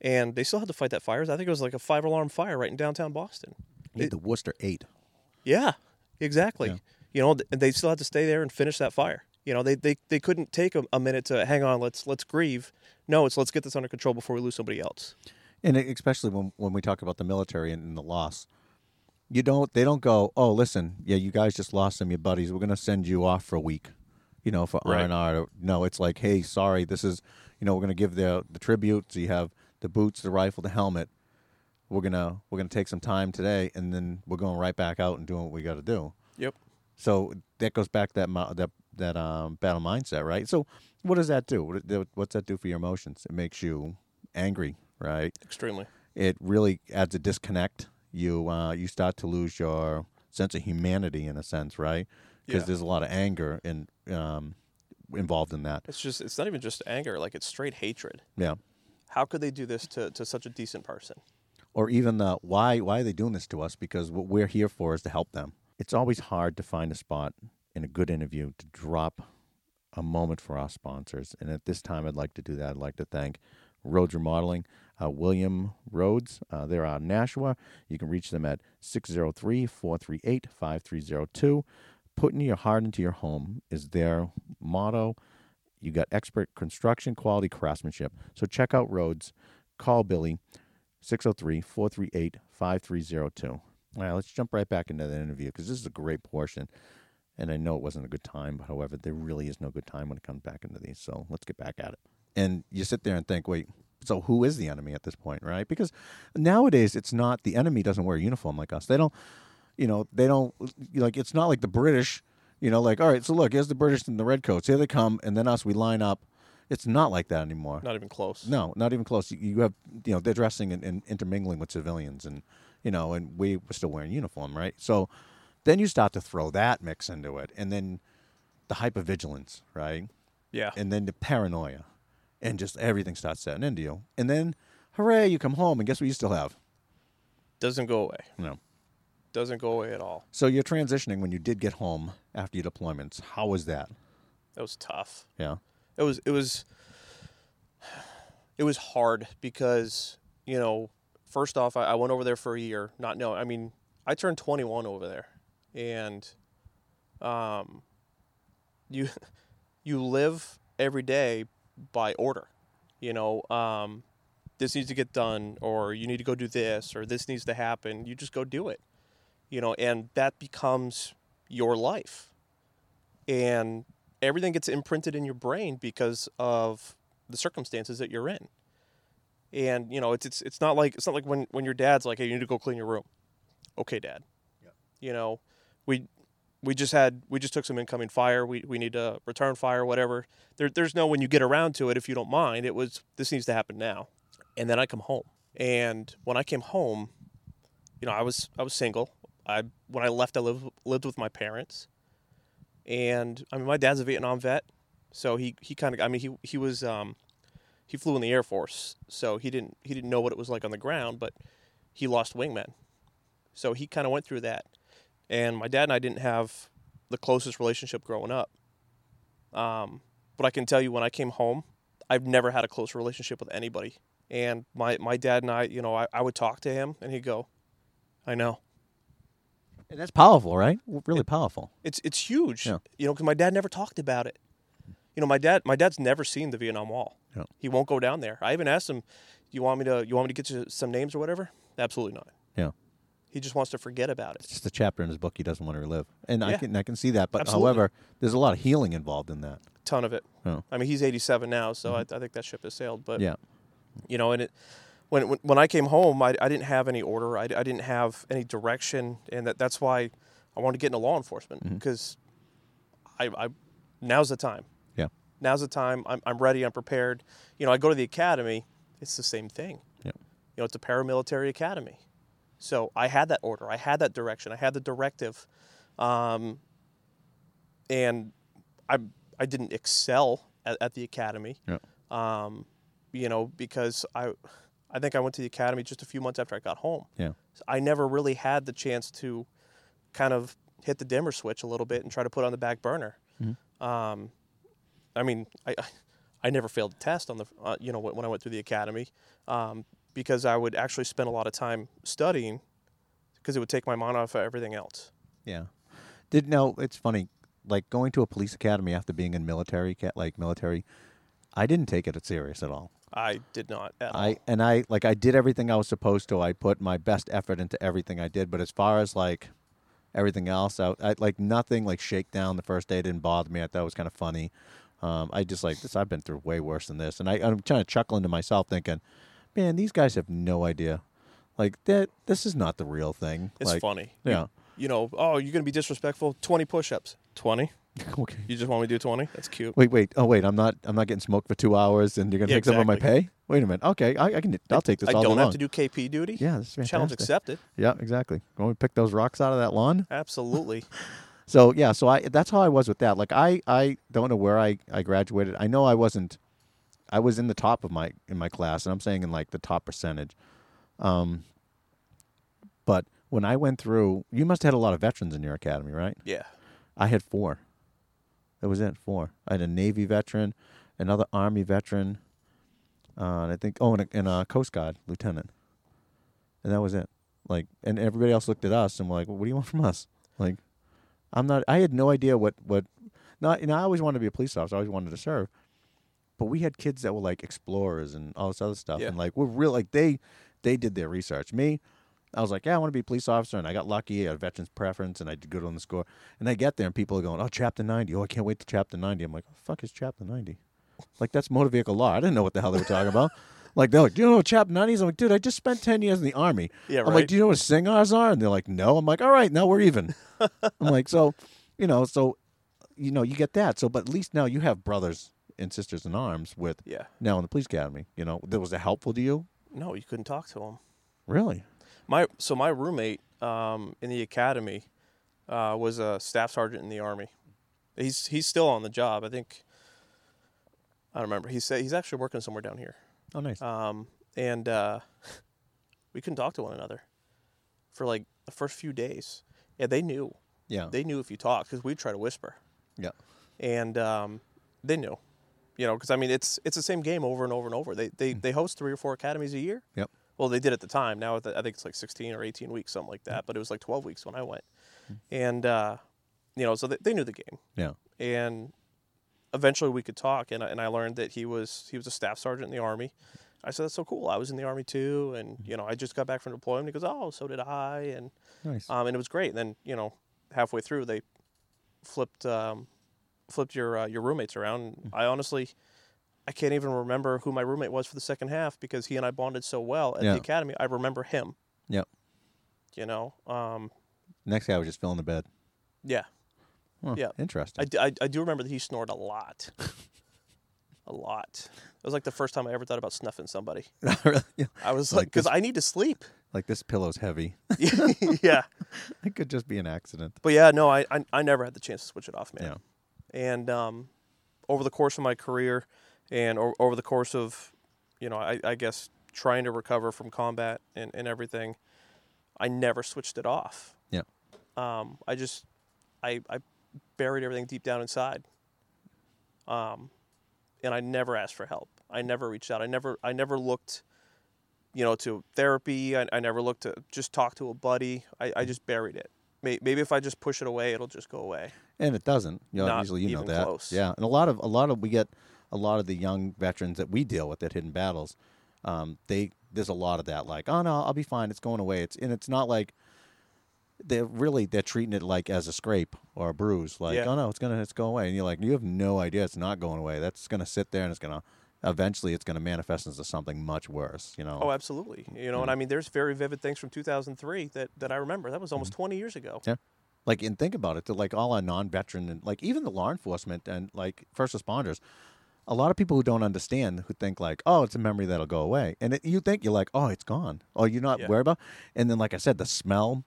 [SPEAKER 2] and they still had to fight that fire. I think it was like a five alarm fire right in downtown Boston.
[SPEAKER 1] need the Worcester eight.
[SPEAKER 2] Yeah, exactly.
[SPEAKER 1] Yeah.
[SPEAKER 2] You know, th- they still had to stay there and finish that fire. You know, they they, they couldn't take a, a minute to hang on. Let's let's grieve. No, it's let's get this under control before we lose somebody else.
[SPEAKER 1] And especially when when we talk about the military and, and the loss, you don't they don't go, oh, listen, yeah, you guys just lost some of your buddies. We're gonna send you off for a week, you know, for R and R. No, it's like, hey, sorry, this is, you know, we're gonna give the the tribute. So you have the boots, the rifle, the helmet. We're gonna we're gonna take some time today, and then we're going right back out and doing what we got to do.
[SPEAKER 2] Yep.
[SPEAKER 1] So that goes back to that that that um, battle mindset, right? So what does that do? What, what's that do for your emotions? It makes you angry, right?
[SPEAKER 2] Extremely.
[SPEAKER 1] it really adds a disconnect. You uh, you start to lose your sense of humanity in a sense, right? Because
[SPEAKER 2] Yeah.
[SPEAKER 1] there's a lot of anger in, um, involved in that.
[SPEAKER 2] It's just it's not even just anger. Like it's straight hatred.
[SPEAKER 1] Yeah.
[SPEAKER 2] How could they do this to, to such a decent person?
[SPEAKER 1] Or even the why why are they doing this to us? Because what we're here for is to help them. It's always hard to find a spot in a good interview to drop a moment for our sponsors. And at this time, I'd like to do that. I'd like to thank Rhodes Remodeling, uh, William Rhodes. Uh, they're out in Nashua. You can reach them at 603 438 5302. Putting your heart into your home is their motto. You got expert construction, quality craftsmanship. So check out Rhodes. Call Billy, 603 438 5302. All right, let's jump right back into the interview because this is a great portion. And I know it wasn't a good time, but however, there really is no good time when it comes back into these. So let's get back at it. And you sit there and think, wait, so who is the enemy at this point, right? Because nowadays it's not the enemy doesn't wear a uniform like us. They don't, you know, they don't like it's not like the British, you know, like all right, so look, here's the British in the red coats. Here they come, and then us, we line up. It's not like that anymore.
[SPEAKER 2] Not even close.
[SPEAKER 1] No, not even close. You, you have, you know, they're dressing and, and intermingling with civilians, and you know, and we were still wearing uniform, right? So then you start to throw that mix into it, and then the hypervigilance, right?
[SPEAKER 2] Yeah.
[SPEAKER 1] And then the paranoia, and just everything starts setting into you. And then, hooray, you come home, and guess what you still have?
[SPEAKER 2] Doesn't go away.
[SPEAKER 1] Know.
[SPEAKER 2] Doesn't go away at all.
[SPEAKER 1] So you're transitioning when you did get home after your deployments. How was that?
[SPEAKER 2] It was tough.
[SPEAKER 1] Yeah.
[SPEAKER 2] It was it was it was hard because, you know, first off I, I went over there for a year, not knowing I mean, I turned twenty one over there and um you *laughs* you live every day by order. You know, um this needs to get done or you need to go do this or this needs to happen. You just go do it. You know, and that becomes your life. And everything gets imprinted in your brain because of the circumstances that you're in. And you know, it's it's it's not like it's not like when when your dad's like, "Hey, you need to go clean your room." Okay, dad.
[SPEAKER 1] Yeah.
[SPEAKER 2] You know, we we just had we just took some incoming fire. We we need to return fire, whatever. There there's no when you get around to it if you don't mind. It was this needs to happen now. And then I come home. And when I came home, you know, I was I was single. I when I left I lived lived with my parents and I mean my dad's a Vietnam vet, so he he kind of I mean he he was um he flew in the Air Force, so he didn't he didn't know what it was like on the ground, but he lost wingmen, so he kind of went through that, and my dad and I didn't have the closest relationship growing up. Um, but I can tell you when I came home, I've never had a close relationship with anybody, and my my dad and I, you know, I, I would talk to him, and he'd go, "I know."
[SPEAKER 1] And that's powerful, right? Really powerful.
[SPEAKER 2] It's it's huge.
[SPEAKER 1] Yeah.
[SPEAKER 2] You know, because my dad never talked about it. You know, my dad my dad's never seen the Vietnam Wall.
[SPEAKER 1] Yeah.
[SPEAKER 2] He won't go down there. I even asked him, "You want me to you want me to get you some names or whatever?" Absolutely not.
[SPEAKER 1] Yeah.
[SPEAKER 2] He just wants to forget about it.
[SPEAKER 1] It's just a chapter in his book he doesn't want to relive, and I can I can see that. But
[SPEAKER 2] Absolutely.
[SPEAKER 1] however, there's a lot of healing involved in that.
[SPEAKER 2] Ton of it.
[SPEAKER 1] Oh.
[SPEAKER 2] I mean, he's 87 now, so I, mm-hmm. I think that ship has sailed. But
[SPEAKER 1] Yeah.
[SPEAKER 2] you know, and it when when, when I came home, I, I didn't have any order. I, I didn't have any direction, and that that's why I wanted to get into law enforcement because I, I now's the time.
[SPEAKER 1] Yeah.
[SPEAKER 2] Now's the time. I'm I'm ready. I'm prepared. You know, I go to the academy. It's the same thing.
[SPEAKER 1] Yeah.
[SPEAKER 2] You know, it's a paramilitary academy. So I had that order. I had that direction. I had the directive, um, and I I didn't excel at, at the academy.
[SPEAKER 1] Yeah.
[SPEAKER 2] Um, you know, because I I think I went to the academy just a few months after I got home.
[SPEAKER 1] Yeah.
[SPEAKER 2] So I never really had the chance to kind of hit the dimmer switch a little bit and try to put on the back burner.
[SPEAKER 1] Mm-hmm.
[SPEAKER 2] Um, I mean, I *laughs* I never failed a test on the uh, you know when when I went through the academy um, because I would actually spend a lot of time studying because it would take my mind off of everything else.
[SPEAKER 1] Yeah. Did no? It's funny. Like going to a police academy after being in military, like military, I didn't take it serious at all.
[SPEAKER 2] I did not at all.
[SPEAKER 1] I and I like I did everything I was supposed to. I put my best effort into everything I did. But as far as like everything else, I, I like nothing like shakedown the first day didn't bother me. I thought it was kind of funny. Um, I just like this. I've been through way worse than this, and I, I'm trying to chuckle into myself, thinking, "Man, these guys have no idea. Like that. This is not the real thing.
[SPEAKER 2] it's
[SPEAKER 1] like,
[SPEAKER 2] funny. You-
[SPEAKER 1] Yeah.
[SPEAKER 2] You, know, oh, you're gonna be disrespectful. Twenty push-ups. Twenty. *laughs*
[SPEAKER 1] okay.
[SPEAKER 2] You just want me to do twenty? That's cute.
[SPEAKER 1] Wait, wait. Oh, wait. I'm not. I'm not getting smoked for two hours, and you're gonna
[SPEAKER 2] Yeah,
[SPEAKER 1] take some of my pay. Wait a minute. Okay, I, I can. I'll take this
[SPEAKER 2] I
[SPEAKER 1] all
[SPEAKER 2] don't
[SPEAKER 1] day
[SPEAKER 2] have
[SPEAKER 1] long.
[SPEAKER 2] to do KP duty.
[SPEAKER 1] Yeah, this is
[SPEAKER 2] Challenge accepted.
[SPEAKER 1] Yeah, exactly. Going to pick those rocks out of that lawn.
[SPEAKER 2] Absolutely. *laughs*
[SPEAKER 1] So yeah, so I that's how I was with that. Like I I don't know where I I graduated. I know I wasn't. I was in the top of my in my class, and I'm saying in like the top percentage. Um. But when I went through, you must have had a lot of veterans in your academy, right?
[SPEAKER 2] yeah.
[SPEAKER 1] I had four. That was it. Four. I had a Navy veteran, another Army veteran, uh, and I think oh, and a, and a Coast Guard lieutenant, and that was it. Like, and everybody else looked at us and were like, well, "What do you want from us?" Like, I'm not. I had no idea what what. Not. You know, I always wanted to be a police officer. I always wanted to serve, but we had kids that were like explorers and all this other stuff,
[SPEAKER 2] Yeah.
[SPEAKER 1] and like we're real. Like they they did their research. Me, I was like, yeah, I want to be a police officer, and I got lucky. I had a veterans preference, and I did good on the score. And I get there, and people are going, "Oh, Chapter 90. Oh, I can't wait to Chapter 90." I'm like, "What the fuck is Chapter 90?" Like that's motor vehicle law. I didn't know what the hell they were talking about. *laughs* Like they're like, "Do you know what Chapter 90 is?" I'm like, "Dude, I just spent 10 years in the army."
[SPEAKER 2] Yeah,
[SPEAKER 1] I'm like. "Do you know what SINCGARS are?" And they're like, "No." I'm like, "All right, now we're even." *laughs* I'm like, so, you know, so, you know, you get that. So, but at least now you have brothers and sisters in arms with
[SPEAKER 2] Yeah.
[SPEAKER 1] now in the police academy. You know, that was that helpful to you?
[SPEAKER 2] No, you couldn't talk to them.
[SPEAKER 1] Really?
[SPEAKER 2] My so my roommate um, in the academy uh, was a staff sergeant in the army. He's he's still on the job. I think. I don't remember. He said he's actually working somewhere down here.
[SPEAKER 1] Oh, nice.
[SPEAKER 2] Um, and uh, *laughs* we couldn't talk to one another for like the first few days. Yeah, they knew.
[SPEAKER 1] yeah.
[SPEAKER 2] They knew if you talked because we'd try to whisper,
[SPEAKER 1] yeah.
[SPEAKER 2] and um, they knew. You know, because I mean, it's it's the same game over and over and over. They they they host three or four academies a year.
[SPEAKER 1] Yep.
[SPEAKER 2] Well, they did at the time. Now I think it's like 16 or 18 weeks, something like that. But it was like 12 weeks when I went, and uh, you know, so they, they knew the game.
[SPEAKER 1] Yeah.
[SPEAKER 2] And eventually we could talk, and I, and I learned that he was he was a staff sergeant in the army. I said that's so cool. I was in the army too, and you know, I just got back from deployment. He goes, oh, so did I, and
[SPEAKER 1] Nice.
[SPEAKER 2] um, and it was great. And then you know, halfway through they flipped um, flipped your uh, your roommates around. And I honestly, I can't even remember who my roommate was for the second half because he and I bonded so well at
[SPEAKER 1] Yeah.
[SPEAKER 2] the academy. I remember him.
[SPEAKER 1] Yep.
[SPEAKER 2] You know, um,
[SPEAKER 1] Next guy was just filling the bed.
[SPEAKER 2] yeah,
[SPEAKER 1] Huh,
[SPEAKER 2] Yeah.
[SPEAKER 1] Interesting.
[SPEAKER 2] I I do remember that he snored a lot, a lot. It was like the first time I ever thought about snuffing somebody. *laughs*
[SPEAKER 1] Yeah.
[SPEAKER 2] I was
[SPEAKER 1] Like
[SPEAKER 2] like, because
[SPEAKER 1] this-
[SPEAKER 2] I need to sleep.
[SPEAKER 1] Like this pillow's heavy. *laughs*
[SPEAKER 2] yeah, *laughs*
[SPEAKER 1] it could just be an accident.
[SPEAKER 2] but yeah, no, I, I I never had the chance to switch it off, man.
[SPEAKER 1] Yeah.
[SPEAKER 2] and um, over the course of my career and o- over the course of you know I, I guess trying to recover from combat and, and everything i never switched it off
[SPEAKER 1] Yeah.
[SPEAKER 2] um, i just I, I buried everything deep down inside um, and i never asked for help i never reached out i never i never looked you know to therapy i, I never looked to just talk to a buddy i, I just buried it May- maybe if i just push it away it'll just go away
[SPEAKER 1] And it doesn't. You know,
[SPEAKER 2] Not
[SPEAKER 1] usually you know that.
[SPEAKER 2] close.
[SPEAKER 1] Yeah. And a lot of a lot of we get a lot of the young veterans that we deal with at hidden battles. Um, they there's a lot of that like, oh no, I'll be fine. It's going away. It's and it's not like they're really they're treating it like as a scrape or a bruise. Like,
[SPEAKER 2] Yeah.
[SPEAKER 1] oh no, it's gonna it's going away. And you're like, you have no idea it's not going away. That's gonna sit there and it's gonna eventually it's gonna manifest into something much worse. You know.
[SPEAKER 2] Oh, absolutely. You know, and I mean, there's very vivid things from 2003 that, that I remember. That was almost 20 years ago.
[SPEAKER 1] Yeah. Like, and think about it, to like all our non-veteran and like even the law enforcement and like first responders, a lot of people who don't understand who think like, oh, it's a memory that'll go away, and it, you think you're like, oh, it's gone, oh, you're not
[SPEAKER 2] Yeah.
[SPEAKER 1] worried about, and then like I said, the smell,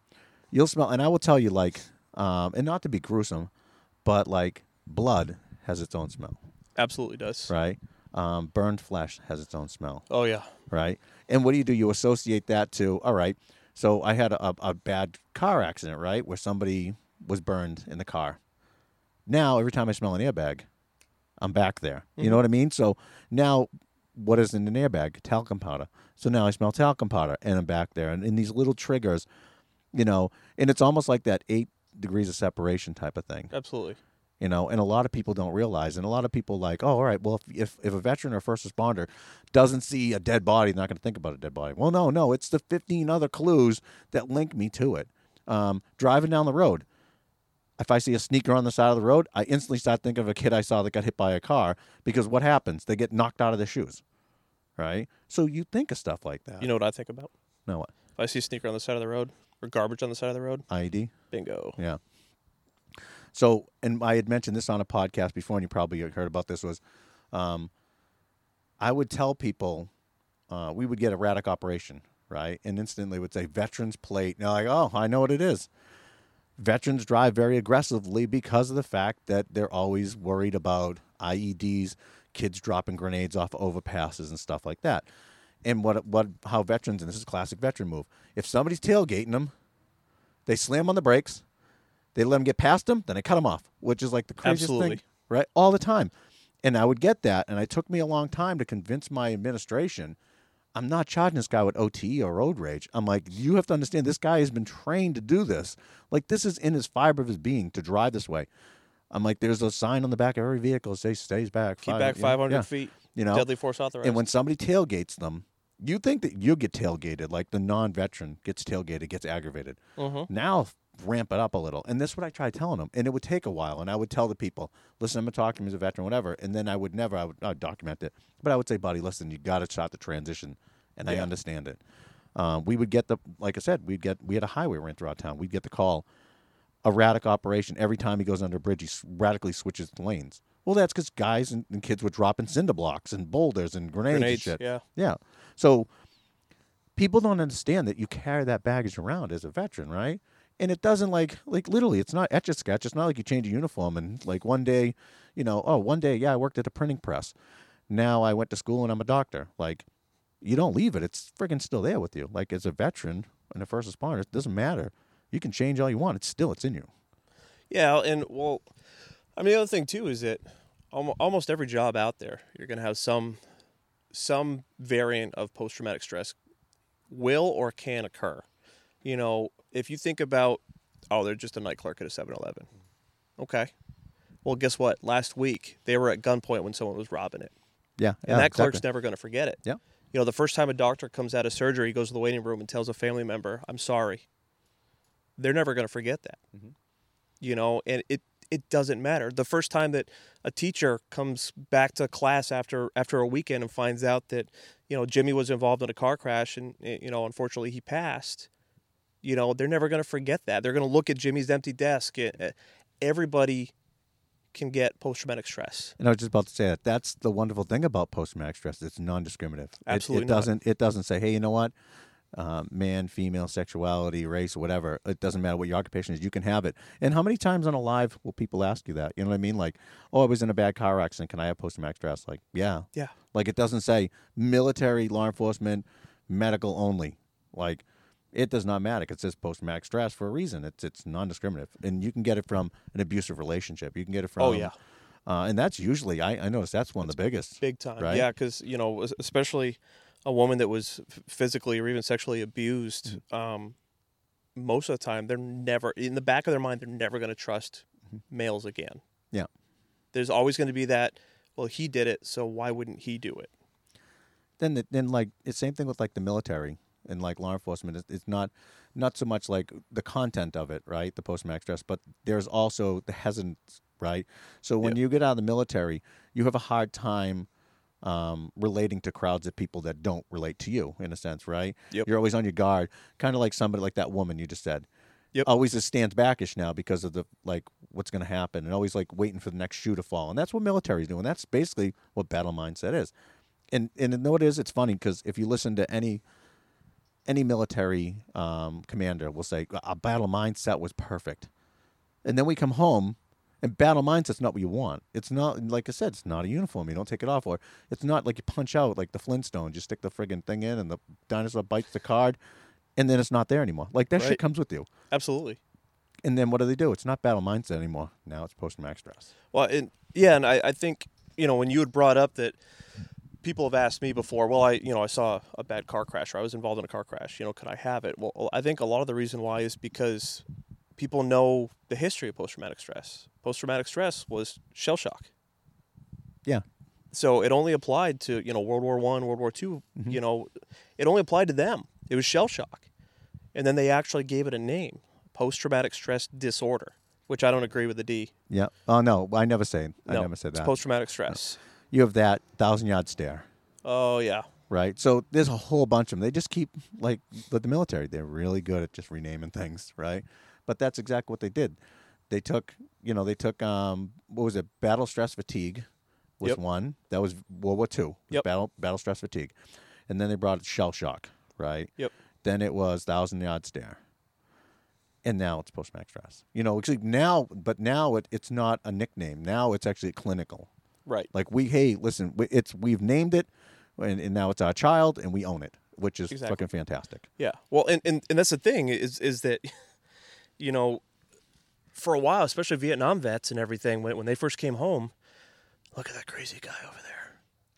[SPEAKER 1] you'll smell, and I will tell you like, um, and not to be gruesome, but like blood has its own smell,
[SPEAKER 2] Absolutely does.
[SPEAKER 1] right? Um, burned flesh has its own smell
[SPEAKER 2] Oh, yeah.
[SPEAKER 1] right? And what do you do? You associate that to all right. So I had a, a bad car accident, right, where somebody was burned in the car. Now every time I smell an airbag, I'm back there. You know what I mean? So now, what is in an airbag? Talcum powder. So now I smell talcum powder, and I'm back there. And in these little triggers, you know, and it's almost like that eight degrees of separation type of thing
[SPEAKER 2] Absolutely.
[SPEAKER 1] you know and a lot of people don't realize and a lot of people like oh all right well if if, if a veteran or first responder doesn't see a dead body they're not going to think about a dead body well no no it's the 15 other clues that link me to it um, driving down the road if i see a sneaker on the side of the road i instantly start thinking of a kid i saw that got hit by a car because what happens they get knocked out of their shoes right so you think of stuff like that
[SPEAKER 2] You know what I think about?
[SPEAKER 1] no what
[SPEAKER 2] If I see a sneaker on the side of the road or garbage on the side of the road,
[SPEAKER 1] ied
[SPEAKER 2] bingo.
[SPEAKER 1] Yeah. So, and I had mentioned this on a podcast before, and you probably heard about this. Was um, I would tell people uh, we would get a Raddick operation, right, and instantly would say veterans plate. And they're like, oh, I know what it is. Veterans drive very aggressively because of the fact that they're always worried about IEDs, kids dropping grenades off overpasses and stuff like that. And what what how veterans and this is a classic veteran move. If somebody's tailgating them, they slam on the brakes, they let them get past them, then they cut them off, which is like the craziest
[SPEAKER 2] Absolutely.
[SPEAKER 1] thing, right? All the time. And I would get that, and it took me a long time to convince my administration. I'm not charging this guy with OTE or road rage. I'm like, you have to understand, this guy has been trained to do this. Like, this is in his fiber of his being to drive this way. I'm like, there's a sign on the back of every vehicle that says stays back.
[SPEAKER 2] Keep
[SPEAKER 1] five-
[SPEAKER 2] back
[SPEAKER 1] yeah,
[SPEAKER 2] 500
[SPEAKER 1] yeah.
[SPEAKER 2] feet.
[SPEAKER 1] You know,
[SPEAKER 2] Deadly force authorized.
[SPEAKER 1] and when somebody tailgates them, you think that you get tailgated, like the non-veteran gets tailgated, gets aggravated.
[SPEAKER 2] Mhm.
[SPEAKER 1] Now ramp it up a little, and this is what I tried telling them, and it would take a while. And I would tell the people, "Listen, I'm gonna talk to him as a veteran, whatever." And then I would never, I would I'd document it, but I would say, "Buddy, listen, you got to start the transition," and I understand it. Um, we would get the, like I said, we'd get we had a highway ran throughout town. We'd get the call, a radic operation every time he goes under a bridge. He radically switches lanes. Well, that's because guys and, and kids were dropping cinder blocks and boulders and grenades,
[SPEAKER 2] Grenades,
[SPEAKER 1] and shit.
[SPEAKER 2] yeah.
[SPEAKER 1] Yeah. So people don't understand that you carry that baggage around as a veteran, right? And it doesn't like like literally, it's not etch a sketch. It's not like you change a uniform and like one day, you know, oh, one day, yeah, I worked at a printing press. Now I went to school and I'm a doctor. Like, you don't leave it. It's friggin' still there with you. Like as a veteran and a first responder, it doesn't matter. You can change all you want. It's still it's in you.
[SPEAKER 2] Yeah, and well, I mean the other thing too is that almost every job out there, you're going to have some some variant of post traumatic stress will or can occur. You know, if you think about oh, they're just a night clerk at a 7-Eleven. Okay. Well, guess what? Last week they were at gunpoint when someone was robbing it.
[SPEAKER 1] Yeah.
[SPEAKER 2] And that clerk's never going to forget it.
[SPEAKER 1] Yeah.
[SPEAKER 2] You know, the first time a doctor comes out of surgery, he goes to the waiting room and tells a family member, "I'm sorry." They're never going to forget that.
[SPEAKER 1] Mhm.
[SPEAKER 2] You know, and it it doesn't matter. The first time that a teacher comes back to class after after a weekend and finds out that you know Jimmy was involved in a car crash and eh, you know unfortunately he passed, you know they're never going to forget that. They're going to look at Jimmy's empty desk. Eh, eh, Everybody can get post traumatic stress.
[SPEAKER 1] And I was just about to say that. That's the wonderful thing about post traumatic stress. It's non-discriminative. It-
[SPEAKER 2] Absolutely
[SPEAKER 1] It,
[SPEAKER 2] not.
[SPEAKER 1] doesn't. It doesn't say, hey, you know what, uh, man, female, sexuality, race, whatever. It doesn't matter what your occupation is. You can have it. And how many times on a live will people ask you that? You know what I mean? Like, oh, I was in a bad car accident. Can I have post traumatic stress? Like, yeah.
[SPEAKER 2] Yeah.
[SPEAKER 1] Like it doesn't say military, law enforcement, medical only. Like it does not matter. It says post traumatic stress for a reason. It's it's non-discriminative, and you can get it from an abusive relationship. You can get it from
[SPEAKER 2] Oh, yeah.
[SPEAKER 1] uh, and that's usually I, I notice that's one of the biggest.
[SPEAKER 2] Big time.
[SPEAKER 1] Right?
[SPEAKER 2] Yeah, because, you know, especially a woman that was physically or even sexually abused,
[SPEAKER 1] Mm-hmm.
[SPEAKER 2] um, most of the time, they're never, in the back of their mind, they're never going to trust males again.
[SPEAKER 1] Mm-hmm. Yeah.
[SPEAKER 2] There's always going to be that, well, he did it, so why wouldn't he do it?
[SPEAKER 1] Then the, then like it's same thing with like the military and like law enforcement. It's, it's not not so much like the content of it, right? The post traumatic stress, but there's also the hesitance, right? So when
[SPEAKER 2] Yeah.
[SPEAKER 1] you get out of the military, you have a hard time um, relating to crowds of people that don't relate to you in a sense, right?
[SPEAKER 2] Yep.
[SPEAKER 1] You're always on your guard, kind of like somebody like that woman you just said.
[SPEAKER 2] Yep.
[SPEAKER 1] Always just stands backish now because of the like what's going to happen, and always like waiting for the next shoe to fall, and that's what military's doing. That's basically what battle mindset is. And and you know what it is? It's funny because if you listen to any any military um, commander, will say a battle mindset was perfect, and then we come home and battle mindset's not what you want. It's not like I said, it's not a uniform. You don't take it off, or it's not like you punch out like the Flintstones. You stick the friggin' thing in, and the dinosaur bites the card, and then it's not there anymore. Like that shit comes with you.
[SPEAKER 2] Absolutely.
[SPEAKER 1] And then what do they do? It's not battle mindset anymore. Now it's post traumatic stress.
[SPEAKER 2] Well, and yeah, and I, I think you know when you had brought up that people have asked me before. Well, I you know I saw a bad car crash or I was involved in a car crash. You know, could I have it? Well, I think a lot of the reason why is because people know the history of post traumatic stress. Post traumatic stress was shell shock.
[SPEAKER 1] Yeah.
[SPEAKER 2] So it only applied to you know World War One, World War 2 mm-hmm. You know, it only applied to them. It was shell shock, and then they actually gave it a name: post traumatic stress disorder. Which I don't agree with the D.
[SPEAKER 1] Yeah. Oh no, I never say. I
[SPEAKER 2] No,
[SPEAKER 1] never said that.
[SPEAKER 2] post traumatic stress.
[SPEAKER 1] You have that thousand yard stare.
[SPEAKER 2] Oh yeah.
[SPEAKER 1] right? So there's a whole bunch of them. They just keep like the military. They're really good at just renaming things, right? But that's exactly what they did. They took, you know, they took um, what was it? Battle stress fatigue was
[SPEAKER 2] Yep.
[SPEAKER 1] one. That was World War Two.
[SPEAKER 2] Yep.
[SPEAKER 1] Battle battle stress fatigue, and then they brought it shell shock, right?
[SPEAKER 2] Yep.
[SPEAKER 1] Then it was thousand yard stare. And now it's post traumatic stress. You know, actually now, but now it, it's not a nickname. Now it's actually clinical.
[SPEAKER 2] Right.
[SPEAKER 1] Like we, hey, listen, it's we've named it, and, and now it's our child, and we own it, which is
[SPEAKER 2] Exactly.
[SPEAKER 1] fucking fantastic.
[SPEAKER 2] Yeah. Well, and, and, and that's the thing is is that, *laughs* you know, for a while, especially Vietnam vets and everything, when when they first came home, look at that crazy guy over there.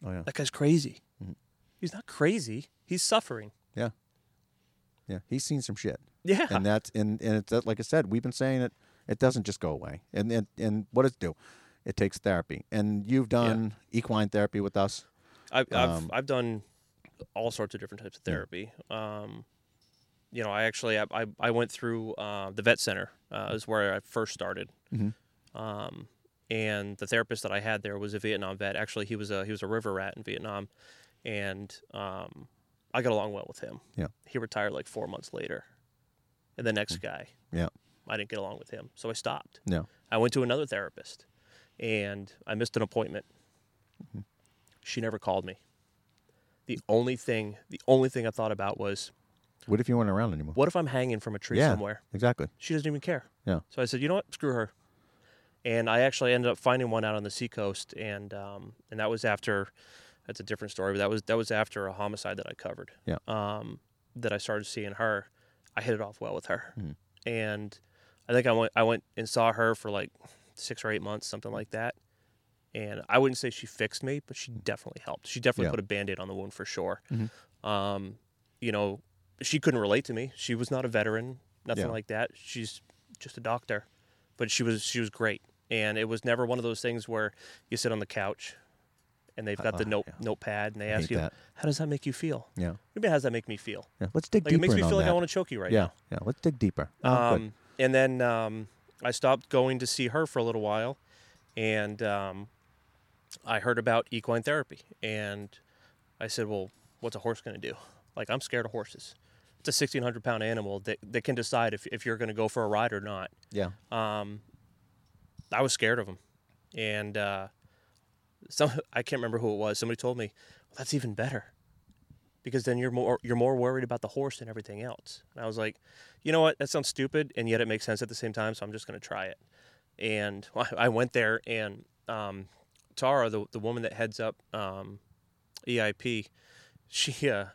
[SPEAKER 1] Oh yeah,
[SPEAKER 2] That guy's crazy.
[SPEAKER 1] Mm-hmm.
[SPEAKER 2] He's not crazy. He's suffering.
[SPEAKER 1] yeah, yeah. He's seen some shit,
[SPEAKER 2] Yeah.
[SPEAKER 1] and that's and and it's like I said, we've been saying it. It doesn't just go away, and and and what does it do? It takes therapy, and you've done equine therapy with us.
[SPEAKER 2] I've I've,
[SPEAKER 1] Um,
[SPEAKER 2] I've done all sorts of different types of therapy. Um, you know, I actually I, I, I went through uh, the vet center uh, is where I first started.
[SPEAKER 1] Mhm.
[SPEAKER 2] Um, and the therapist that I had there was a Vietnam vet. Actually, he was a he was a river rat in Vietnam, and um, I got along well with him.
[SPEAKER 1] Yeah.
[SPEAKER 2] He retired like four months later, and the next guy,
[SPEAKER 1] Yeah,
[SPEAKER 2] I didn't get along with him, so I stopped.
[SPEAKER 1] no,
[SPEAKER 2] I went to another therapist, and I missed an appointment.
[SPEAKER 1] Mm-hmm.
[SPEAKER 2] She never called me. the only thing, the only thing I thought about was,
[SPEAKER 1] What if you weren't around anymore?
[SPEAKER 2] what if I'm hanging from a tree
[SPEAKER 1] Yeah.
[SPEAKER 2] somewhere?
[SPEAKER 1] Exactly.
[SPEAKER 2] She doesn't even care.
[SPEAKER 1] Yeah.
[SPEAKER 2] So I said, you know what? Screw her. And I actually ended up finding one out on the seacoast, and um, and that was after. That's a different story, but that was that was after a homicide that I covered.
[SPEAKER 1] Yeah.
[SPEAKER 2] Um, that I started seeing her. I hit it off well with her,
[SPEAKER 1] Mhm.
[SPEAKER 2] and I think I went I went and saw her for like six or eight months, something like that. And I wouldn't say she fixed me, but she definitely helped. She definitely
[SPEAKER 1] Yeah.
[SPEAKER 2] put a band-aid on the wound for sure.
[SPEAKER 1] Mhm.
[SPEAKER 2] Um, you know, she couldn't relate to me. She was not a veteran, nothing
[SPEAKER 1] Yeah.
[SPEAKER 2] like that. She's just a doctor, but she was she was great, and it was never one of those things where you sit on the couch, and they've got the
[SPEAKER 1] Uh,
[SPEAKER 2] note
[SPEAKER 1] yeah.
[SPEAKER 2] notepad, and they ask you,
[SPEAKER 1] that.
[SPEAKER 2] "How does that make you feel?"
[SPEAKER 1] Yeah.
[SPEAKER 2] Maybe how does that make me feel?
[SPEAKER 1] Yeah. Let's dig
[SPEAKER 2] Like it
[SPEAKER 1] deeper
[SPEAKER 2] makes me feel like I want to choke you right
[SPEAKER 1] yeah.
[SPEAKER 2] now.
[SPEAKER 1] Yeah. Let's dig deeper. Oh.
[SPEAKER 2] Um, and then um, I stopped going to see her for a little while, and um, I heard about equine therapy, and I said, "Well, what's a horse going to do? Like, I'm scared of horses. It's a 1,600 pound animal that, that can decide if, if you're going to go for a ride or not."
[SPEAKER 1] Yeah.
[SPEAKER 2] Um, I was scared of them, and uh, some I can't remember who it was. Somebody told me, well, "That's even better." Because then you're more you're more worried about the horse than everything else. And I was like, you know what? That sounds stupid, and yet it makes sense at the same time. So I'm just going to try it. And *laughs* I went there, and um, Tara, the the woman that heads up um, EIP, she uh,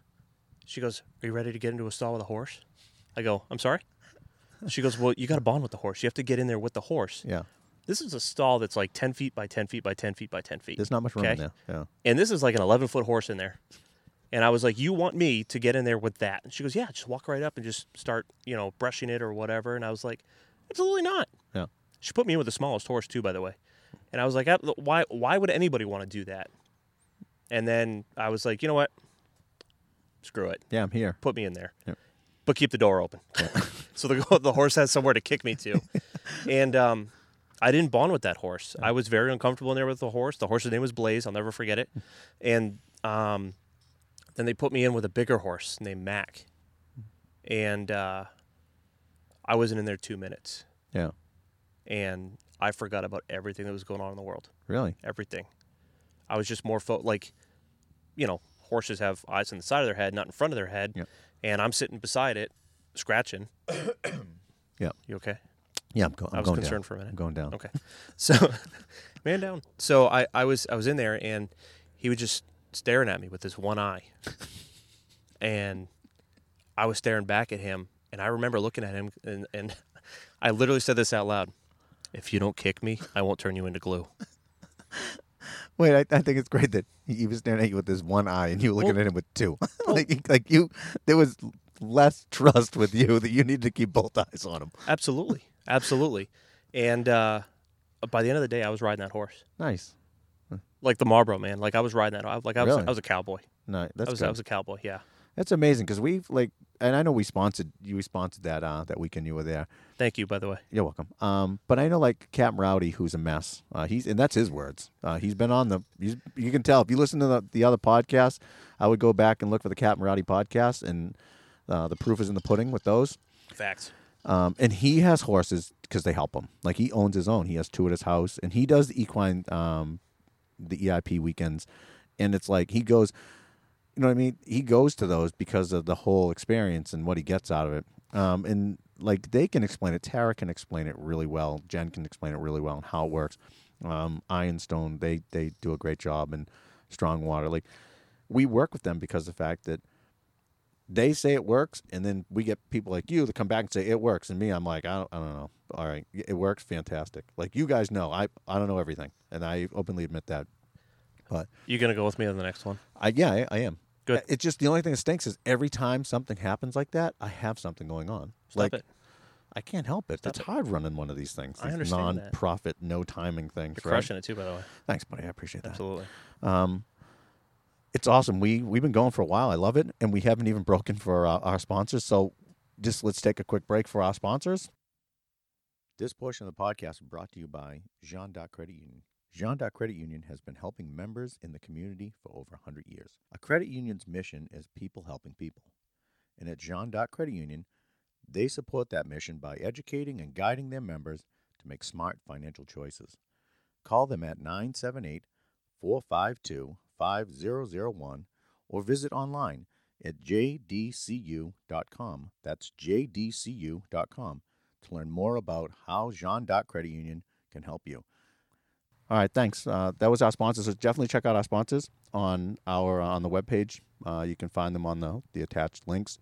[SPEAKER 2] she goes, "Are you ready to get into a stall with a horse?" I go, "I'm sorry." She goes, "Well, you got to bond with the horse. You have to get in there with the horse."
[SPEAKER 1] Yeah.
[SPEAKER 2] This is a stall that's like 10 feet by 10 feet by 10 feet by 10 feet.
[SPEAKER 1] There's not much room in there. Yeah.
[SPEAKER 2] And this is like an 11 foot horse in there. And I was like, You want me to get in there with that? And she goes, Yeah, just walk right up and just start, you know, brushing it or whatever. And I was like, Absolutely not.
[SPEAKER 1] Yeah.
[SPEAKER 2] She put me in with the smallest horse, too, by the way. And I was like, "Uh, Why, why would anybody want to do that? And then I was like, You know what? Screw it.
[SPEAKER 1] Yeah. I'm here.
[SPEAKER 2] Put me in there.
[SPEAKER 1] Yeah.
[SPEAKER 2] But keep the door open. *laughs* so the, the horse has somewhere to kick me to. *laughs* and um, I didn't bond with that horse. I was very uncomfortable in there with the horse. The horse's name was Blaze. I'll never forget it. And um, then they put me in with a bigger horse named Mac. And uh, I wasn't in there two minutes.
[SPEAKER 1] Yeah.
[SPEAKER 2] And I forgot about everything that was going on in the world.
[SPEAKER 1] Really?
[SPEAKER 2] Everything. I was just more fo- like, you know, horses have eyes on the side of their head, not in front of their head.
[SPEAKER 1] Yep.
[SPEAKER 2] And I'm sitting beside it, scratching. *coughs*
[SPEAKER 1] yeah,
[SPEAKER 2] You okay?
[SPEAKER 1] Yeah. I'm, go- I'm
[SPEAKER 2] I was
[SPEAKER 1] going
[SPEAKER 2] concerned
[SPEAKER 1] down.
[SPEAKER 2] for a minute.
[SPEAKER 1] I'm going down.
[SPEAKER 2] Okay. *laughs* So, *laughs* man down. So I, I was I was in there and he was just staring at me with his one eye, and I was staring back at him, and I remember looking at him and and *laughs* I literally said this out loud: "If you don't kick me, I won't turn you into glue." *laughs*
[SPEAKER 1] Wait, I, I think it's great that he he was staring at you with his one eye and you were looking
[SPEAKER 2] Well-
[SPEAKER 1] at him with two. *laughs* like, like you, there was less trust with you that you needed to keep both eyes on him.
[SPEAKER 2] Absolutely, absolutely. And uh, by the end of the day, I was riding that horse
[SPEAKER 1] Nice.
[SPEAKER 2] Like the Marlboro man. Like I was riding that. I- Like I was
[SPEAKER 1] Really?
[SPEAKER 2] I was a cowboy.
[SPEAKER 1] No, that's
[SPEAKER 2] I was
[SPEAKER 1] good.
[SPEAKER 2] I was a cowboy. Yeah.
[SPEAKER 1] That's amazing because we've like, and I know we sponsored you. We sponsored that uh, that weekend you were there.
[SPEAKER 2] Thank you, by the way.
[SPEAKER 1] You're welcome. Um, but I know like Captain Rowdy, who's a mess. Uh, he's and that's his words. Uh, he's been on the. He's, you can tell if you listen to the, the other podcasts. I would go back and look for the Captain Rowdy podcast, and uh, the proof is in the pudding with those.
[SPEAKER 2] Facts.
[SPEAKER 1] Um, and he has horses because they help him. Like he owns his own. He has two at his house, and he does the equine, um, the EIP weekends. And it's like he goes, you know what I mean? He goes to those because of the whole experience and what he gets out of it. Um, and like they can explain it. Tara can explain it really well. Jen can explain it really well and how it works. Um, Ironstone, they they do a great job, and Strong Water. Like we work with them because the fact that they say it works, and then we get people like you that come back and say it works, and me, I'm like, I don't, I don't know. All right, it works, fantastic. Like you guys know, I I don't know everything, and I openly admit that. But
[SPEAKER 2] You gonna go with me on the next one?
[SPEAKER 1] I yeah, I, I am.
[SPEAKER 2] Good.
[SPEAKER 1] It's just the only thing that stinks is every time something happens like that, I have something going on.
[SPEAKER 2] Stop
[SPEAKER 1] like
[SPEAKER 2] it.
[SPEAKER 1] I can't help it.
[SPEAKER 2] Stop
[SPEAKER 1] it's
[SPEAKER 2] it.
[SPEAKER 1] hard running one of these things.
[SPEAKER 2] I understand that.
[SPEAKER 1] non-profit, no timing things.
[SPEAKER 2] You're
[SPEAKER 1] right?
[SPEAKER 2] crushing it too, by the way.
[SPEAKER 1] Thanks, buddy. I appreciate that.
[SPEAKER 2] Absolutely.
[SPEAKER 1] Um, it's awesome. We we've been going for a while. I love it, and we haven't even broken for uh, our sponsors. So, just let's take a quick break for our sponsors. This portion of the podcast is brought to you by Jeanne D'Arc Credit Union. Jeanne D'Arc Credit Union has been helping members in the community for over 100 years. A credit union's mission is people helping people, and at Jeanne D'Arc Credit Union, they support that mission by educating and guiding their members to make smart financial choices. Call them at 978 452 5001 or visit online at jdcu.com. That's jdcu.com to learn more about how Jeanne D'Arc Credit Union can help you. All right, thanks. Uh, that was our sponsors. So definitely check out our sponsors on our uh, on the webpage. Uh, you can find them on the the attached links.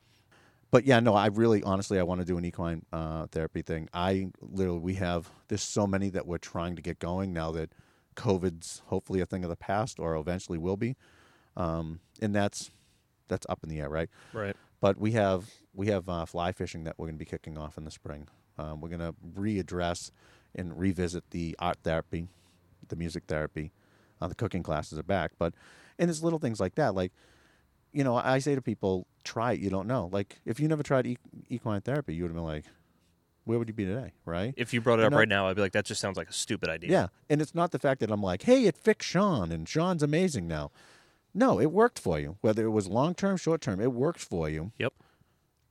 [SPEAKER 1] But yeah, no, I really honestly I want to do an equine uh, therapy thing. I literally we have there's so many that we're trying to get going now that COVID's hopefully a thing of the past or eventually will be, um, and that's that's up in the air, right?
[SPEAKER 2] Right.
[SPEAKER 1] But we have we have uh, fly fishing that we're going to be kicking off in the spring. Um, we're going to readdress and revisit the art therapy, the music therapy. Uh, the cooking classes are back, but and it's little things like that. Like, you know, I say to people, try it. You don't know. Like, if you never tried equine therapy, you would have been like, where would you be today, right?
[SPEAKER 2] If you brought it
[SPEAKER 1] You
[SPEAKER 2] up right now, I'd be like, that just sounds like a stupid idea.
[SPEAKER 1] Yeah, and it's not the fact that I'm like, hey, it fixed Sean and Sean's amazing now. No, it worked for you. Whether it was long term, short term, it worked for you.
[SPEAKER 2] Yep.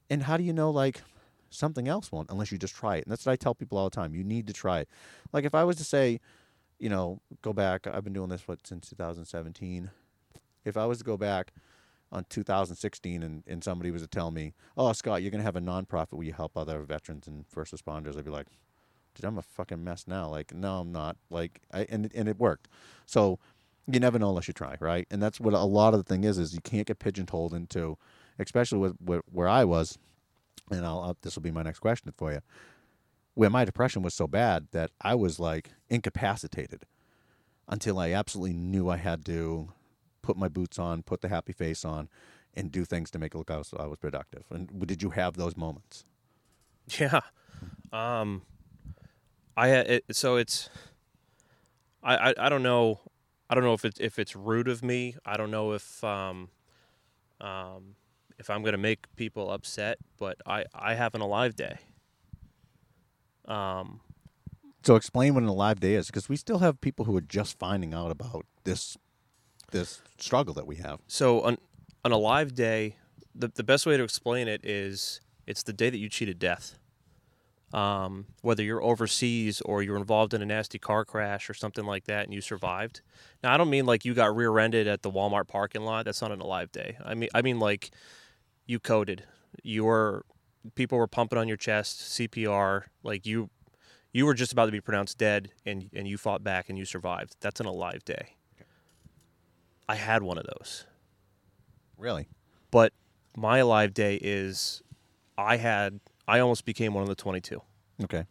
[SPEAKER 1] And how do you know like something else won't unless you just try it? And that's what I tell people all the time. You need to try it. Like if I was to say, you know, go back. I've been doing this what since 2017. If I was to go back on 2016 and, and somebody was to tell me, oh Scott, you're gonna have a nonprofit where you help other veterans and first responders, I'd be like, dude, I'm a fucking mess now. Like, no, I'm not. Like, I, and and it worked. So you never know unless you try, right? And that's what a lot of the thing is: is you can't get pigeonholed into, especially with, with where I was. And I'll, I'll this will be my next question for you. Where my depression was so bad that I was like incapacitated until I absolutely knew I had to put my boots on, put the happy face on, and do things to make it look like I was productive. And did you have those moments?
[SPEAKER 2] Yeah. Um, I it, so it's I, I I don't know I don't know if it's if it's rude of me. I don't know if um um if I'm gonna make people upset, but I I have an alive day. Um,
[SPEAKER 1] So explain what an alive day is, because we still have people who are just finding out about this this struggle that we have.
[SPEAKER 2] so on an alive day, the the best way to explain it is it's the day that you cheated death. Um, whether you're overseas or you're involved in a nasty car crash or something like that and you survived. Now I don't mean like you got rear-ended at the Walmart parking lot. That's not an alive day. I mean I mean like you coded. You were people were pumping on your chest, CPR, like you you were just about to be pronounced dead and and you fought back and you survived. That's an alive day. I had one of those.
[SPEAKER 1] Really?
[SPEAKER 2] But my alive day is I had I almost became one of the 22
[SPEAKER 1] Okay.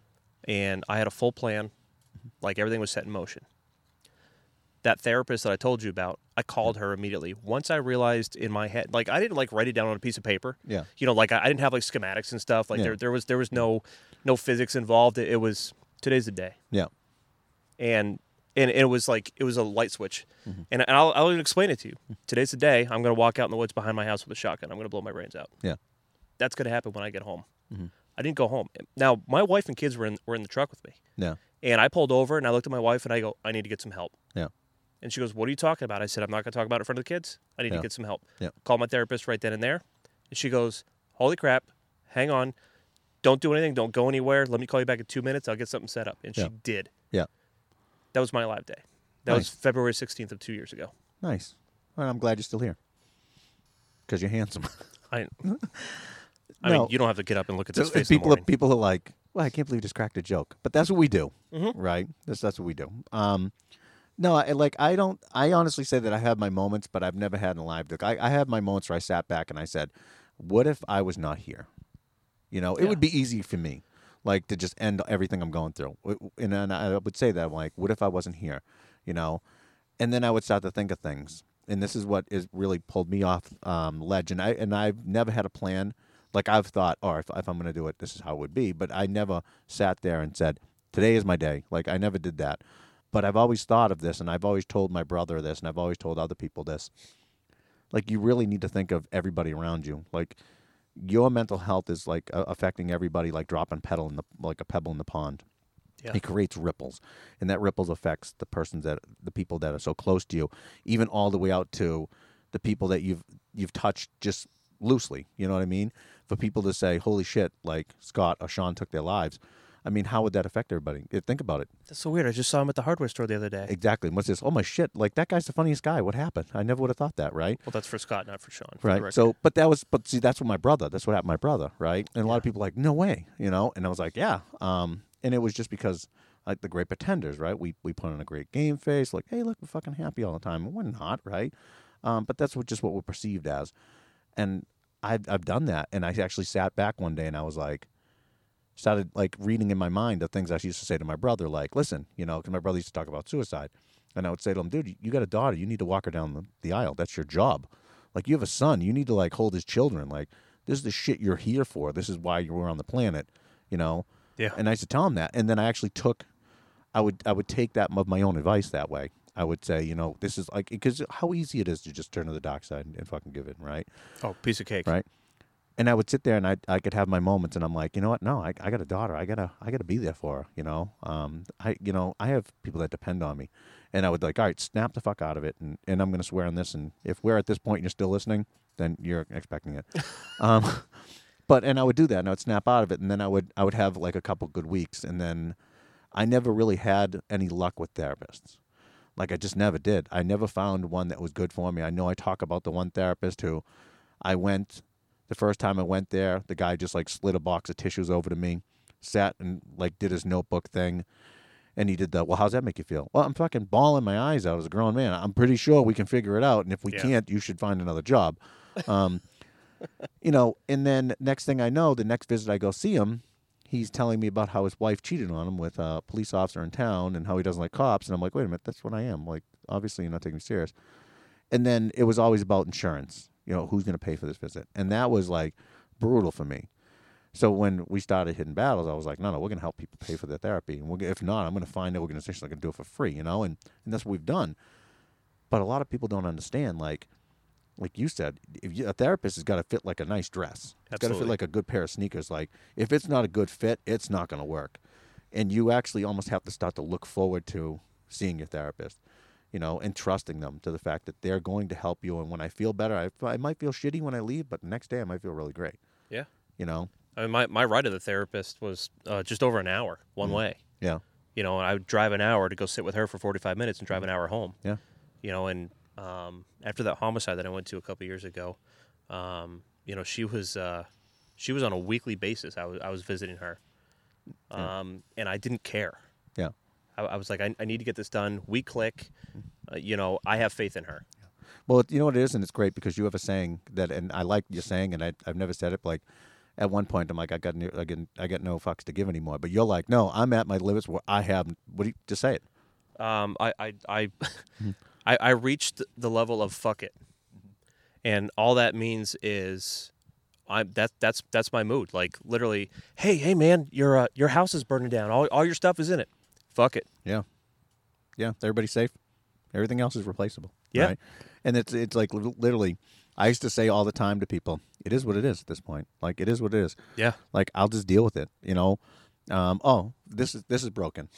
[SPEAKER 2] and I had a full plan like everything was set in motion. That therapist that I told you about, I called her immediately. Once I realized in my head, like I didn't like write it down on a piece of paper.
[SPEAKER 1] Yeah.
[SPEAKER 2] You know, like I, I didn't have like schematics and stuff. Like
[SPEAKER 1] Yeah.
[SPEAKER 2] there, there was there was no no physics involved. It, it was today's the day,
[SPEAKER 1] Yeah.
[SPEAKER 2] and and it was like it was a light switch. Mm-hmm. And, and I'll I'll explain it to you. Today's the day. I'm gonna walk out in the woods behind my house with a shotgun. I'm gonna blow my brains out.
[SPEAKER 1] Yeah.
[SPEAKER 2] That's gonna happen when I get home. Mm-hmm. I didn't go home. Now my wife and kids were in were in the truck with me.
[SPEAKER 1] Yeah.
[SPEAKER 2] And I pulled over and I looked at my wife and I go, I need to get some help.
[SPEAKER 1] Yeah.
[SPEAKER 2] And she goes, What are you talking about? I said, I'm not going to talk about it in front of the kids. I need
[SPEAKER 1] Yeah.
[SPEAKER 2] to get some help.
[SPEAKER 1] Yeah.
[SPEAKER 2] Call my therapist right then and there. And she goes, Holy crap, hang on. Don't do anything. Don't go anywhere. Let me call you back in two minutes. I'll get something set up. And
[SPEAKER 1] Yeah.
[SPEAKER 2] she did.
[SPEAKER 1] Yeah.
[SPEAKER 2] That was my live day. That was February 16th of two years ago.
[SPEAKER 1] Nice. Well, I'm glad you're still here. Because you're handsome. *laughs*
[SPEAKER 2] I, I
[SPEAKER 1] No.
[SPEAKER 2] mean, you don't have to get up and look at this
[SPEAKER 1] So
[SPEAKER 2] face
[SPEAKER 1] people are, people are like, well, I can't believe you just cracked a joke. But that's what we do,
[SPEAKER 2] Mhm.
[SPEAKER 1] right? That's that's what we do. Um, no, I, like I don't. I honestly say that I have my moments, but I've never had a live look. I, I have my moments where I sat back and I said, "What if I was not here?" You know, it
[SPEAKER 2] Yeah.
[SPEAKER 1] would be easy for me, like to just end everything I'm going through. And then I would say that, like, "What if I wasn't here?" You know, and then I would start to think of things. And this is what is really pulled me off um, ledge. And I and I've never had a plan. Like I've thought, oh, if, if I'm going to do it, this is how it would be. But I never sat there and said, today is my day. Like I never did that. But I've always thought of this, and I've always told my brother this, and I've always told other people this. Like you really need to think of everybody around you. Like your mental health is like uh, affecting everybody, like dropping pedal in the like a pebble in the pond.
[SPEAKER 2] Yeah.
[SPEAKER 1] it creates ripples and that ripples affects the persons that the people that are so close to you even all the way out to the people that you've you've touched just loosely you know what i mean? For people to say holy shit like scott or sean took their lives I mean, how would that affect everybody? Think about it.
[SPEAKER 2] That's so weird. I just saw him at the hardware store the other day.
[SPEAKER 1] Exactly. And What's this? Oh my shit! Like that guy's the funniest guy. What happened? I never would have thought that, right?
[SPEAKER 2] Well, that's for Scott, not for Sean. for
[SPEAKER 1] Right. So, but that was, but see, that's what my brother. That's what happened. My brother, right? And a lot of people are like, no way, you know. And I was like, yeah. Um, and it was just because like the great pretenders, right? We we put on a great game face, like, hey, look, we're fucking happy all the time. And we're not, right? Um, but that's what just what we're perceived as. And I've I've done that, and I actually sat back one day and I was like, started like reading in my mind the things I used to say to my brother, like, listen, you know, because my brother used to talk about suicide, and I would say to him, dude, you got a daughter, you need to walk her down the, the aisle. That's your job. Like, you have a son, you need to like hold his children. Like, this is the shit you're here for. This is why you were on the planet, you know.
[SPEAKER 2] Yeah.
[SPEAKER 1] And I used to tell him that, and then I actually took, I would I would take that of my own advice that way. I would say, you know, this is like because how easy it is to just turn to the dark side and, and fucking give in, right?
[SPEAKER 2] oh, piece of cake.
[SPEAKER 1] right? And I would sit there and I I could have my moments, and I'm like, you know what? No, I, I got a daughter. I gotta I gotta be there for her. You know, um, I you know I have people that depend on me, and I would like, all right, snap the fuck out of it, and and I'm gonna swear on this. And if we're at this point and you're still listening, then you're expecting it. *laughs* um, but and I would do that, and I would snap out of it, and then I would I would have like a couple good weeks, and then I never really had any luck with therapists. Like I just never did. I never found one that was good for me. I know I talk about the one therapist who I went the first time I went there, the guy just like slid a box of tissues over to me, sat and like did his notebook thing. And he did the, well, how's that make you feel? Well, I'm fucking bawling my eyes out as a grown man. I'm pretty sure we can figure it out. And if we
[SPEAKER 2] Yeah.
[SPEAKER 1] can't, you should find another job. *laughs* Um, you know, and then next thing I know, the next visit I go see him, he's telling me about how his wife cheated on him with a police officer in town and how he doesn't like cops. And I'm like, wait a minute, that's what I am. Like, obviously, you're not taking me serious. And then it was always about insurance. You know, who's going to pay for this visit? And that was like brutal for me. So when we started Hidden Battles, I was like, no, no, we're going to help people pay for their therapy. And if not, I'm going to find an organization that can do it for free, you know? And, and that's what we've done. But a lot of people don't understand, like, like you said, if you, a therapist has got to fit like a nice dress. It's got to fit like a good pair of sneakers. Like if it's not a good fit, it's not going to work. And you actually almost have to start to look forward to seeing your therapist, you know, and trusting them to the fact that they're going to help you. And when I feel better, I, I might feel shitty when I leave, but the next day I might feel really great.
[SPEAKER 2] Yeah.
[SPEAKER 1] You know?
[SPEAKER 2] I mean, my, my ride to the therapist was uh, just over an hour one
[SPEAKER 1] Mm.
[SPEAKER 2] way.
[SPEAKER 1] Yeah.
[SPEAKER 2] You know, and I would drive an hour to go sit with her for 45 minutes and drive an hour home.
[SPEAKER 1] Yeah.
[SPEAKER 2] You know, and um, after that homicide that I went to a couple years ago, um, you know, she was uh, she was on a weekly basis. I was I was visiting her, um, and I didn't care.
[SPEAKER 1] Yeah.
[SPEAKER 2] I, I was like, I, I need to get this done. We click. Uh, you know, I have faith in her.
[SPEAKER 1] Well, you know what it is, and it's great because you have a saying that, and I like your saying, and I, I've never said it. But like, at one point, I'm like, I got, no, I got, I got no fucks to give anymore. But you're like, no, I'm at my limits where I have. What do you just say it?
[SPEAKER 2] um, I I I. *laughs* I I reached the level of fuck it, and all that means is. I that that's that's my mood. Like literally, hey hey man, your uh, your house is burning down. All all your stuff is in it. Fuck it.
[SPEAKER 1] Yeah, yeah. Everybody's safe. Everything else is replaceable.
[SPEAKER 2] Yeah.
[SPEAKER 1] right? and it's it's like literally. I used to say all the time to people, "It is what it is at this point. Like it is what it is.
[SPEAKER 2] Yeah.
[SPEAKER 1] Like I'll just deal with it. You know. Um, oh, this is this is broken.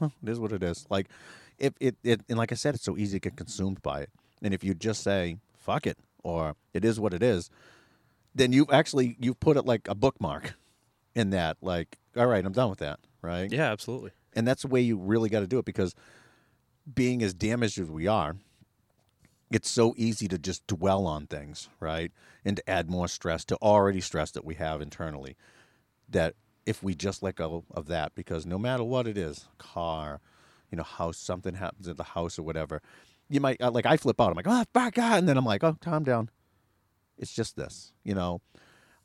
[SPEAKER 1] Well, it is what it is. Like if it, it and like I said, it's so easy to get consumed by it. And if you just say "fuck it" or "it is what it is," then you actually you put it like a bookmark in that. Like, all right, I'm done with that. Right
[SPEAKER 2] Yeah, absolutely.
[SPEAKER 1] And that's the way you really got to do it because being as damaged as we are it's so easy to just dwell on things right and to add more stress to already stress that we have internally that if we just let go of that because no matter what it is car you know house something happens at the house or whatever you might uh, like i flip out i'm like oh fuck God. and then i'm like oh calm down it's just this you know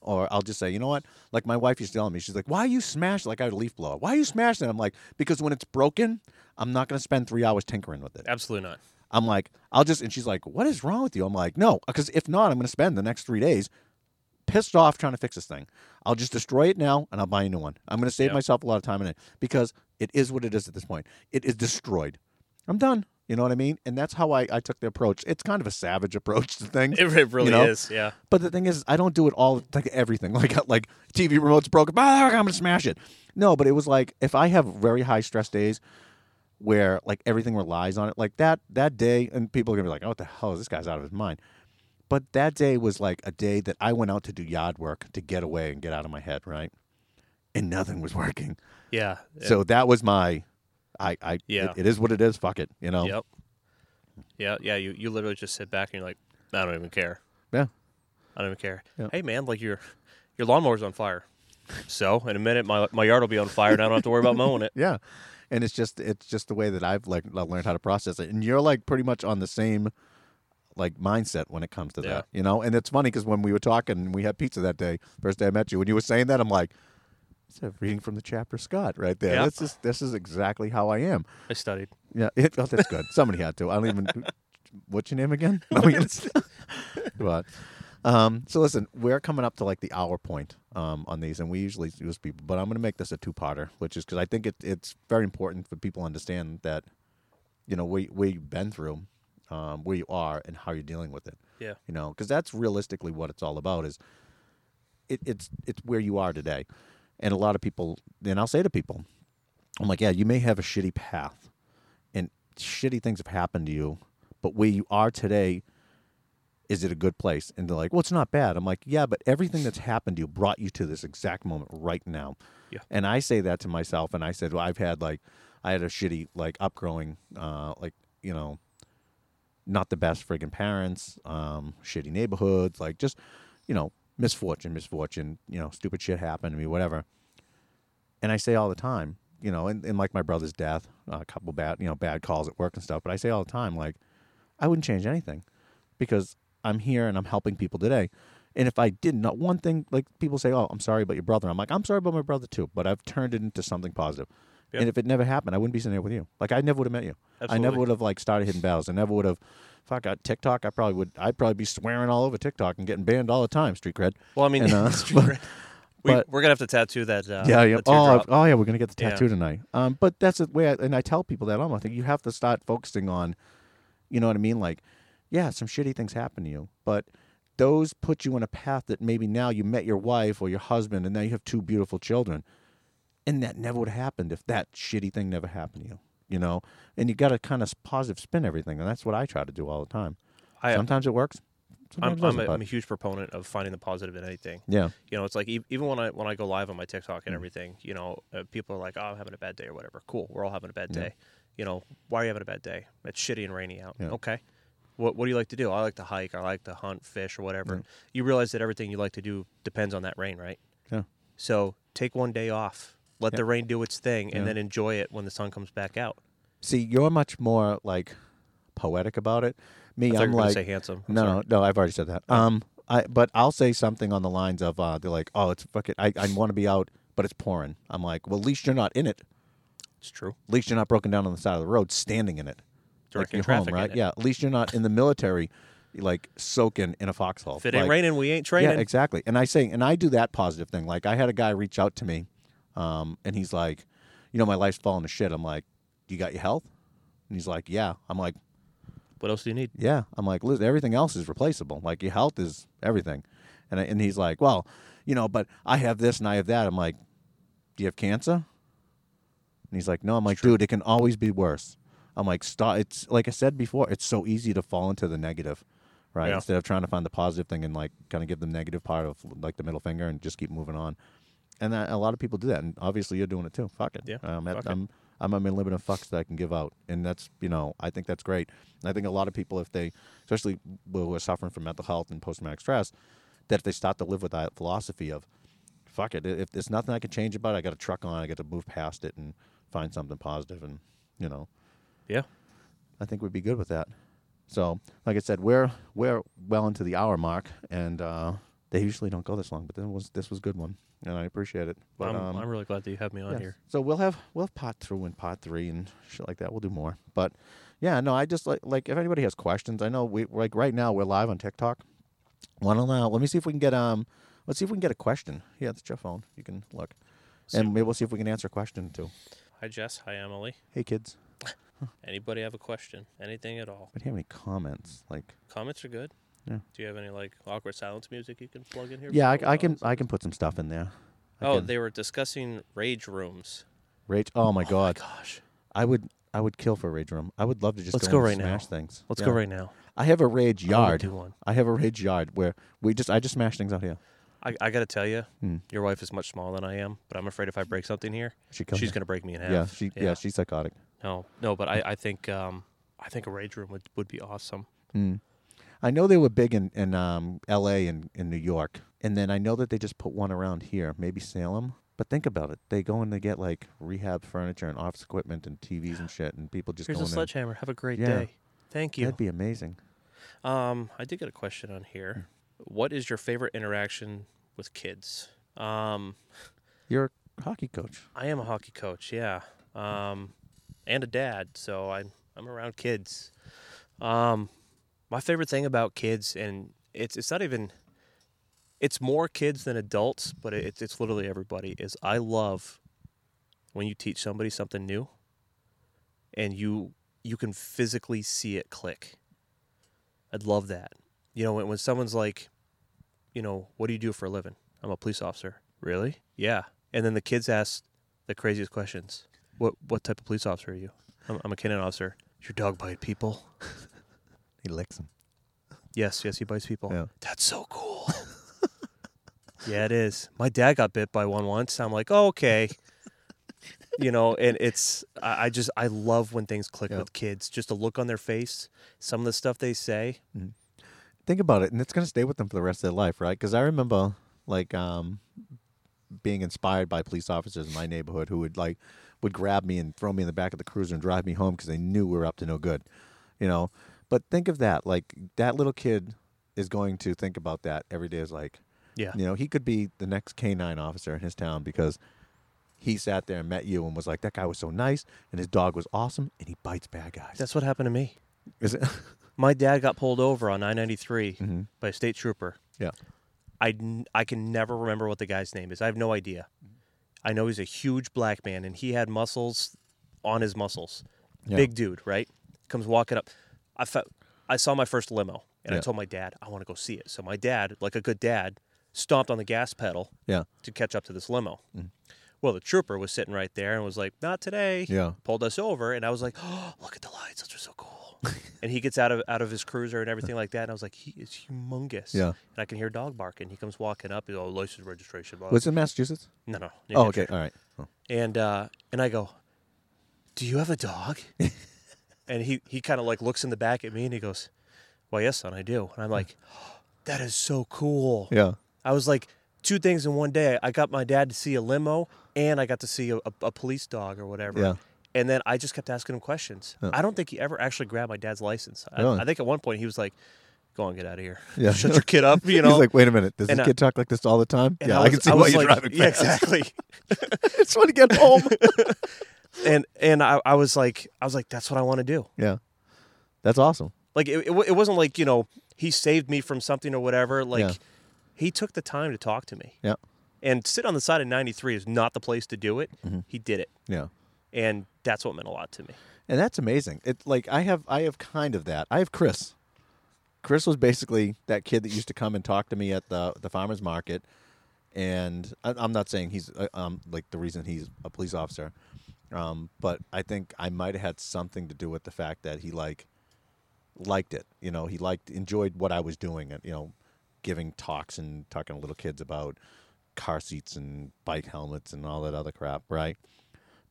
[SPEAKER 1] or I'll just say, you know what? Like my wife used to tell me, she's like, "Why are you smash like I a leaf blower? Why are you smashing it?" I'm like, "Because when it's broken, I'm not going to spend three hours tinkering with it."
[SPEAKER 2] Absolutely not.
[SPEAKER 1] I'm like, "I'll just," and she's like, "What is wrong with you?" I'm like, "No, because if not, I'm going to spend the next three days pissed off trying to fix this thing. I'll just destroy it now and I'll buy a new one. I'm going to save
[SPEAKER 2] Yeah.
[SPEAKER 1] myself a lot of time in it because it is what it is at this point. It is destroyed. I'm done. You know what I mean? And that's how I, I took the approach. It's kind of a savage approach to *laughs* things.
[SPEAKER 2] It, it really
[SPEAKER 1] know?
[SPEAKER 2] is. Yeah.
[SPEAKER 1] But the thing is, I don't do it all like everything. *laughs* Like like TV remote's broken, ah, I'm gonna smash it. No, but it was like if I have very high stress days where like everything relies on it, like that that day, and people are gonna be like, "Oh, what the hell is this guy's out of his mind?" But that day was like a day that I went out to do yard work to get away and get out of my head, right? And nothing was working.
[SPEAKER 2] Yeah.
[SPEAKER 1] So that was my, I, I,
[SPEAKER 2] Yeah.
[SPEAKER 1] it- it is what it is. Fuck it, you know.
[SPEAKER 2] Yep. Yeah, yeah. You you literally just sit back and you're like, I don't even care.
[SPEAKER 1] Yeah.
[SPEAKER 2] I don't even care. Hey man, like your your lawnmower's on fire. So in a minute, my my yard will be on fire, and I don't have to worry about mowing it. *laughs*
[SPEAKER 1] Yeah, and it's just it's just the way that I've like learned how to process it, and you're like pretty much on the same like mindset when it comes to
[SPEAKER 2] Yeah.
[SPEAKER 1] that, you know. And it's funny because when we were talking, and we had pizza that day, first day I met you. When you were saying that, I'm like, it's a reading from the chapter Scott right there.
[SPEAKER 2] Yeah.
[SPEAKER 1] This is this is exactly how I am.
[SPEAKER 2] I studied.
[SPEAKER 1] Yeah, it, oh, that's good. Somebody had to. I don't even. What's your name again? *laughs* But um, so listen, we're coming up to like the hour point um, on these, and we usually use people, but I'm going to make this a two-parter, which is because I think it, it's very important for people to understand that you know where, where you've been through, um, where you are, and how you're dealing with it.
[SPEAKER 2] Yeah.
[SPEAKER 1] You know, because that's realistically what it's all about. Is it, it's it's where you are today, and a lot of people. And I'll say to people, I'm like, yeah, you may have a shitty path, and shitty things have happened to you, but where you are today, is it a good place? And they're like, well, it's not bad. I'm like, yeah, but everything that's happened to you brought you to this exact moment right now.
[SPEAKER 2] Yeah.
[SPEAKER 1] And I say that to myself, and I said, well, I've had like, I had a shitty like upgrowing, uh, like you know, not the best friggin' parents, um, shitty neighborhoods, like just, you know, misfortune, misfortune, you know, stupid shit happened to me, whatever. And I say all the time, you know, and, and like my brother's death, a couple bad, you know, bad calls at work and stuff, but I say all the time, like, I wouldn't change anything because I'm here and I'm helping people today. And if I did not one thing, like people say, "Oh, I'm sorry about your brother," I'm like, "I'm sorry about my brother too," but I've turned it into something positive.
[SPEAKER 2] Yeah.
[SPEAKER 1] And if it never happened, I wouldn't be sitting here with you. Like I never would have met you. I never would have like started hitting battles. I never would have. Fuck, I, TikTok. I probably would. I'd probably be swearing all over TikTok and getting banned all the time. Street cred.
[SPEAKER 2] Well, I mean,
[SPEAKER 1] And, uh, *laughs* *laughs* but-
[SPEAKER 2] true. we, we're gonna have to tattoo that. Uh,
[SPEAKER 1] yeah, yeah. Oh, oh, yeah. We're gonna get the
[SPEAKER 2] Yeah.
[SPEAKER 1] tattoo tonight. Um, but that's the way. I, and I tell people that all. I think you have to start focusing on, you know what I mean? Like, yeah, some shitty things happen to you, but those put you on a path that maybe now you met your wife or your husband, and now you have two beautiful children, and that never would have happened if that shitty thing never happened to you. You know, and you got to kind of positive spin everything, and that's what I try to do all the time.
[SPEAKER 2] I,
[SPEAKER 1] Sometimes it works. Sometimes
[SPEAKER 2] I'm,
[SPEAKER 1] it doesn't.
[SPEAKER 2] I'm, a, I'm a huge proponent of finding the positive in anything.
[SPEAKER 1] yeah,
[SPEAKER 2] You know, it's like even when I when I go live on my TikTok and everything, you know, uh, people are like, "Oh, I'm having a bad day" or whatever. Cool, we're all having a bad
[SPEAKER 1] Yeah.
[SPEAKER 2] day. You know, why are you having a bad day? It's shitty and rainy out.
[SPEAKER 1] Yeah.
[SPEAKER 2] Okay. What What do you like to do? I like to hike. I like to hunt, fish, or whatever. You realize that everything you like to do depends on that rain, right?
[SPEAKER 1] yeah.
[SPEAKER 2] So take one day off. Let
[SPEAKER 1] Yeah.
[SPEAKER 2] the rain do its thing, and
[SPEAKER 1] Yeah.
[SPEAKER 2] then enjoy it when the sun comes back out.
[SPEAKER 1] See, you're much more like poetic about it. Me, I'm like
[SPEAKER 2] say handsome. I'm
[SPEAKER 1] no,
[SPEAKER 2] sorry.
[SPEAKER 1] no, no. I've already said that. Um, I but I'll say something on the lines of uh, they're like, oh, it's fucking. I I want to be out, but it's pouring. I'm like, well, at least you're not in it.
[SPEAKER 2] It's true.
[SPEAKER 1] At least you're not broken down on the side of the road, standing in it.
[SPEAKER 2] Directing
[SPEAKER 1] like home,
[SPEAKER 2] traffic in
[SPEAKER 1] right? Yeah. At least you're not in the military, like soaking in a foxhole.
[SPEAKER 2] If it ain't
[SPEAKER 1] Like,
[SPEAKER 2] raining, we ain't training.
[SPEAKER 1] yeah, exactly. And I say, and I do that positive thing. Like I had a guy reach out to me, um, and he's like, you know, my life's falling to shit. I'm like, you got your health? And he's like, yeah. I'm like,
[SPEAKER 2] What else do you need?
[SPEAKER 1] yeah. I'm like, listen, everything else is replaceable. Like your health is everything. And I, and he's like, well, you know, but I have this and I have that. I'm like, do you have cancer? And he's like, no. I'm like, dude, it can always be worse. I'm like, stop. It's like I said before. It's so easy to fall into the negative, right?
[SPEAKER 2] Yeah.
[SPEAKER 1] Instead of trying to find the positive thing and like kind of give the negative part of like the middle finger and just keep moving on. And that, a lot of people do that, and obviously you're doing it too. Fuck it.
[SPEAKER 2] Yeah,
[SPEAKER 1] Um,
[SPEAKER 2] fuck it.
[SPEAKER 1] I'm I'm a limit of fucks that I can give out, and that's you know I think that's great. And I think a lot of people, if they, especially who are suffering from mental health and post traumatic stress, that if they start to live with that philosophy of, fuck it, if there's nothing I can change about it, I got to truck on, I got to move past it and find something positive, and you know,
[SPEAKER 2] Yeah.
[SPEAKER 1] I think we'd be good with that. So, like I said, we're we're well into the hour mark, and uh, they usually don't go this long, but this was this was a good one, and I appreciate it. But
[SPEAKER 2] I'm,
[SPEAKER 1] um,
[SPEAKER 2] I'm really glad that you have me on
[SPEAKER 1] Yes.
[SPEAKER 2] here.
[SPEAKER 1] So we'll have we'll have part two and part three and shit like that. We'll do more. But yeah, no, I just like like if anybody has questions, I know we like right now we're live on TikTok. Wanna uh, let me see if we can get um let's see if we can get a question. Yeah, that's your phone. You can look. And maybe we'll see if we can answer a question too.
[SPEAKER 2] Hi, Jess. Hi, Emily.
[SPEAKER 1] Hey kids. *laughs*
[SPEAKER 2] Anybody have a question? Anything at all?
[SPEAKER 1] If you have any comments, like
[SPEAKER 2] Comments are good.
[SPEAKER 1] Yeah.
[SPEAKER 2] Do you have any like awkward silence music you can plug in here?
[SPEAKER 1] yeah, I, I can I can put some stuff in there. I
[SPEAKER 2] Oh,
[SPEAKER 1] can-
[SPEAKER 2] they were discussing rage rooms.
[SPEAKER 1] rage. Oh my god,
[SPEAKER 2] Gosh.
[SPEAKER 1] I would I would kill for a rage room. I would love to just
[SPEAKER 2] Let's
[SPEAKER 1] go,
[SPEAKER 2] go
[SPEAKER 1] and
[SPEAKER 2] right now.
[SPEAKER 1] smash things.
[SPEAKER 2] Let's
[SPEAKER 1] Yeah.
[SPEAKER 2] go right now.
[SPEAKER 1] I have a rage yard.
[SPEAKER 2] Do one.
[SPEAKER 1] I have a rage yard where we just I just smash things out here.
[SPEAKER 2] I, I got to tell you,
[SPEAKER 1] Hmm.
[SPEAKER 2] your wife is much smaller than I am, but I'm afraid if I break something here,
[SPEAKER 1] She
[SPEAKER 2] she's going to break me in half.
[SPEAKER 1] Yeah, she yeah. she's psychotic.
[SPEAKER 2] No, no, but I, I think um, I think a rage room would, would be awesome.
[SPEAKER 1] Mm. I know they were big in in um, L.A. and in New York, and then I know that they just put one around here, maybe Salem. But think about it: they go and they get like rehab furniture and office equipment and TVs and shit, and people just
[SPEAKER 2] Here's
[SPEAKER 1] go
[SPEAKER 2] a
[SPEAKER 1] in.
[SPEAKER 2] sledgehammer. Have a great
[SPEAKER 1] Yeah.
[SPEAKER 2] day. Thank you.
[SPEAKER 1] That'd be amazing.
[SPEAKER 2] Um, I did get a question on here. What is your favorite interaction with kids? Um,
[SPEAKER 1] You're a hockey coach.
[SPEAKER 2] I am a hockey coach, yeah, um, and a dad, so I'm I'm around kids. Um, my favorite thing about kids, and it's it's not even, it's more kids than adults, but it's it's literally everybody. Is I love when you teach somebody something new, and you you can physically see it click. I'd love that. You know, when when someone's like, you know, what do you do for a living? I'm a police officer. Really? Yeah. And then the kids ask the craziest questions. What what type of police officer are you? I'm, I'm a canine officer. Your dog bite people? *laughs*
[SPEAKER 1] He licks them.
[SPEAKER 2] Yes, yes, he bites people.
[SPEAKER 1] Yeah.
[SPEAKER 2] That's so cool. *laughs* yeah, it is. My dad got bit by one once. I'm like, oh, okay. *laughs* you know, and it's I, I just I love when things click
[SPEAKER 1] Yeah.
[SPEAKER 2] with kids. Just a look on their face, some of the stuff they say.
[SPEAKER 1] Think about it, and it's gonna stay with them for the rest of their life, right? Because I remember like um, being inspired by police officers in my neighborhood who would like would grab me and throw me in the back of the cruiser and drive me home because they knew we were up to no good, you know. But think of that, like that little kid is going to think about that every day. Is like,
[SPEAKER 2] Yeah.
[SPEAKER 1] you know, he could be the next canine officer in his town because he sat there and met you and was like, that guy was so nice and his dog was awesome and he bites bad guys.
[SPEAKER 2] That's what happened to me.
[SPEAKER 1] Is it? *laughs*
[SPEAKER 2] My dad got pulled over on 993
[SPEAKER 1] hmm
[SPEAKER 2] by a state trooper.
[SPEAKER 1] Yeah.
[SPEAKER 2] I, I can never remember what the guy's name is. I have no idea. I know he's a huge black man and he had muscles on his muscles.
[SPEAKER 1] Yeah.
[SPEAKER 2] Big dude, right? Comes walking up. I fe- I saw my first limo and I told my dad, I want to go see it. So my dad, like a good dad, stomped on the gas pedal
[SPEAKER 1] Yeah.
[SPEAKER 2] to catch up to this limo.
[SPEAKER 1] Mhm.
[SPEAKER 2] Well, the trooper was sitting right there and was like, Not today.
[SPEAKER 1] Yeah.
[SPEAKER 2] Pulled us over and I was like, Oh, look at the lights. Those are so cool. *laughs* and he gets out of out of his cruiser and everything like that. And I was like, He is humongous.
[SPEAKER 1] Yeah.
[SPEAKER 2] And I can hear a dog barking. He comes walking up. He's oh, license registration. Blah.
[SPEAKER 1] Was it in Massachusetts?
[SPEAKER 2] no, no. New
[SPEAKER 1] Oh,
[SPEAKER 2] Hampshire.
[SPEAKER 1] okay. All right. Oh.
[SPEAKER 2] And uh, and I go, "Do you have a dog?" *laughs* and he he kind of like looks in the back at me and he goes, "Well, yes, son, I do." And I'm like, oh, "That is so cool."
[SPEAKER 1] Yeah.
[SPEAKER 2] I was like, two things in one day. I got my dad to see a limo and I got to see a, a, a police dog or whatever.
[SPEAKER 1] Yeah.
[SPEAKER 2] And then I just kept asking him questions.
[SPEAKER 1] Yeah.
[SPEAKER 2] I don't think he ever actually grabbed my dad's license. I,
[SPEAKER 1] Really?
[SPEAKER 2] I think at one point he was like, "Go on, get out of here. *laughs*
[SPEAKER 1] Yeah.
[SPEAKER 2] Shut your kid up." You *laughs* know.
[SPEAKER 1] He's like, wait a minute. Does
[SPEAKER 2] And
[SPEAKER 1] this
[SPEAKER 2] I-
[SPEAKER 1] kid talk like this all the time? Yeah, I,
[SPEAKER 2] was-
[SPEAKER 1] can see
[SPEAKER 2] was
[SPEAKER 1] why you're
[SPEAKER 2] like-
[SPEAKER 1] driving
[SPEAKER 2] Yeah,
[SPEAKER 1] fast.
[SPEAKER 2] exactly.
[SPEAKER 1] I just want to get home. *laughs*
[SPEAKER 2] and and I, I was like, I was like, that's what I want to do.
[SPEAKER 1] yeah. That's awesome.
[SPEAKER 2] Like it, it, it wasn't like you know he saved me from something or whatever. Like
[SPEAKER 1] Yeah.
[SPEAKER 2] he took the time to talk to me.
[SPEAKER 1] Yeah.
[SPEAKER 2] And sit on the side of 93 is not the place to do it.
[SPEAKER 1] Mhm.
[SPEAKER 2] He did it,
[SPEAKER 1] Yeah.
[SPEAKER 2] and that's what meant a lot to me.
[SPEAKER 1] And that's amazing. It like I have I have kind of that. I have Chris. Chris was basically that kid that used to come and talk to me at the the farmers market, and I, I'm not saying he's uh, um like the reason he's a police officer, um, but I think I might have had something to do with the fact that he like liked it. You know, he liked enjoyed what I was doing, you know, giving talks and talking to little kids about car seats and bike helmets and all that other crap, right?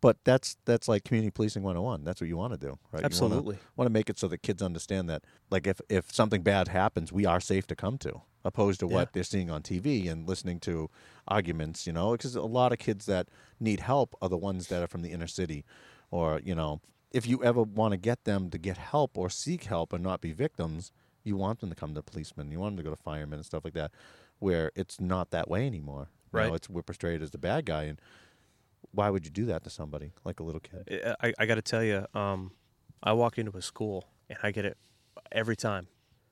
[SPEAKER 1] But that's that's like community policing 101. That's what you want to do, right?
[SPEAKER 2] Absolutely.
[SPEAKER 1] You want to make it so that kids understand that, like, if if something bad happens, we are safe to come to, opposed to
[SPEAKER 2] Yeah.
[SPEAKER 1] what they're seeing on TV and listening to arguments. You know, because a lot of kids that need help are the ones that are from the inner city, or you know, if you ever want to get them to get help or seek help and not be victims, you want them to come to policemen. You want them to go to firemen and stuff like that, where it's not that way anymore. You know,
[SPEAKER 2] Right.
[SPEAKER 1] it's we're portrayed as the bad guy, and why would you do that to somebody like a little kid?
[SPEAKER 2] I, I got to tell you, um, I walk into a school and I get it every time.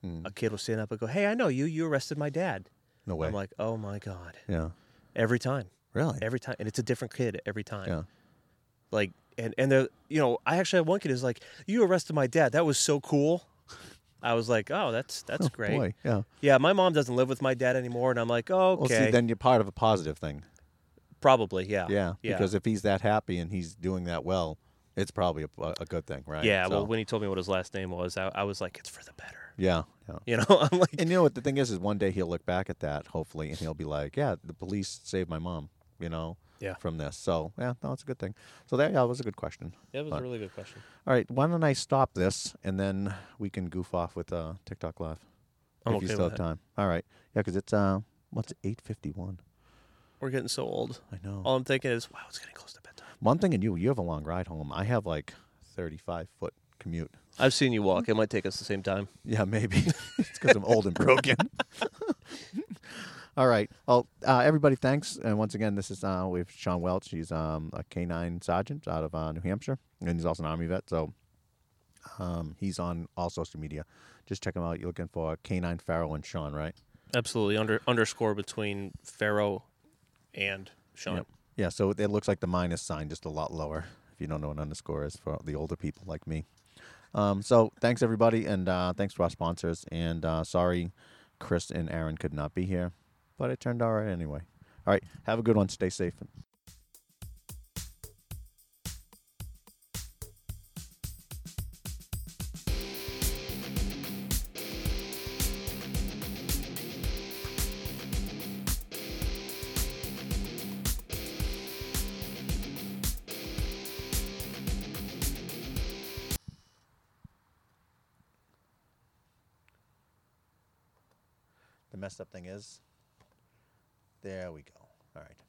[SPEAKER 1] Mm.
[SPEAKER 2] A kid will stand up and go, "Hey, I know you. You arrested my dad."
[SPEAKER 1] No way.
[SPEAKER 2] I'm like, "Oh my god!"
[SPEAKER 1] yeah.
[SPEAKER 2] Every time,
[SPEAKER 1] Really?
[SPEAKER 2] every time, and it's a different kid every time.
[SPEAKER 1] yeah.
[SPEAKER 2] like and and the you know i actually had one kid who's like you arrested my dad that was so cool i was like oh that's that's
[SPEAKER 1] Oh,
[SPEAKER 2] great
[SPEAKER 1] Boy, yeah.
[SPEAKER 2] yeah my mom doesn't live with my dad anymore and i'm like oh,
[SPEAKER 1] Well,
[SPEAKER 2] okay
[SPEAKER 1] see, then you're part of a positive thing.
[SPEAKER 2] Probably yeah
[SPEAKER 1] Yeah.
[SPEAKER 2] yeah
[SPEAKER 1] Because if he's that happy and he's doing that well, it's probably a, a good thing, right?
[SPEAKER 2] yeah well when he told me what his last name was I, I was like it's for the better
[SPEAKER 1] Yeah, yeah.
[SPEAKER 2] You know, *laughs* I'm like,
[SPEAKER 1] And you know what the thing is is one day he'll look back at that hopefully and he'll be like, yeah, the police saved my mom, you know,
[SPEAKER 2] Yeah.
[SPEAKER 1] from this. So yeah, no, it's a good thing. So that yeah, that was a good question.
[SPEAKER 2] yeah, it was a really good question.
[SPEAKER 1] All right, why don't I stop this and then we can goof off with uh, TikTok live
[SPEAKER 2] I'm
[SPEAKER 1] if you
[SPEAKER 2] okay
[SPEAKER 1] still
[SPEAKER 2] with
[SPEAKER 1] have
[SPEAKER 2] that.
[SPEAKER 1] time. All right, yeah, because it's uh, what's it, eight fifty one.
[SPEAKER 2] We're getting so old.
[SPEAKER 1] I know.
[SPEAKER 2] All I'm thinking is, wow, it's getting close to bedtime.
[SPEAKER 1] One thing, and you, you have a long ride home. I have like thirty five foot commute.
[SPEAKER 2] I've seen you walk. It might take us the same time.
[SPEAKER 1] Yeah, maybe *laughs* it's because I'm old and broken. *laughs* All right. Well, uh, everybody, thanks. And once again, this is uh, with Sean Welch. He's um, a canine sergeant out of uh, New Hampshire, and he's also an Army vet. So um, he's on all social media. Just check him out. You're looking for Canine Pharaoh and Sean, right?
[SPEAKER 2] Absolutely. Under underscore between Pharaoh and Sean.
[SPEAKER 1] Yep. Yeah. So it looks like the minus sign just a lot lower. If you don't know what underscore is for the older people like me. Um, so thanks everybody, and uh, thanks to our sponsors. And uh, sorry, Chris and Aaron could not be here, but it turned out right anyway. All right, have a good one. Stay safe. Messed up thing is, there we go. All right.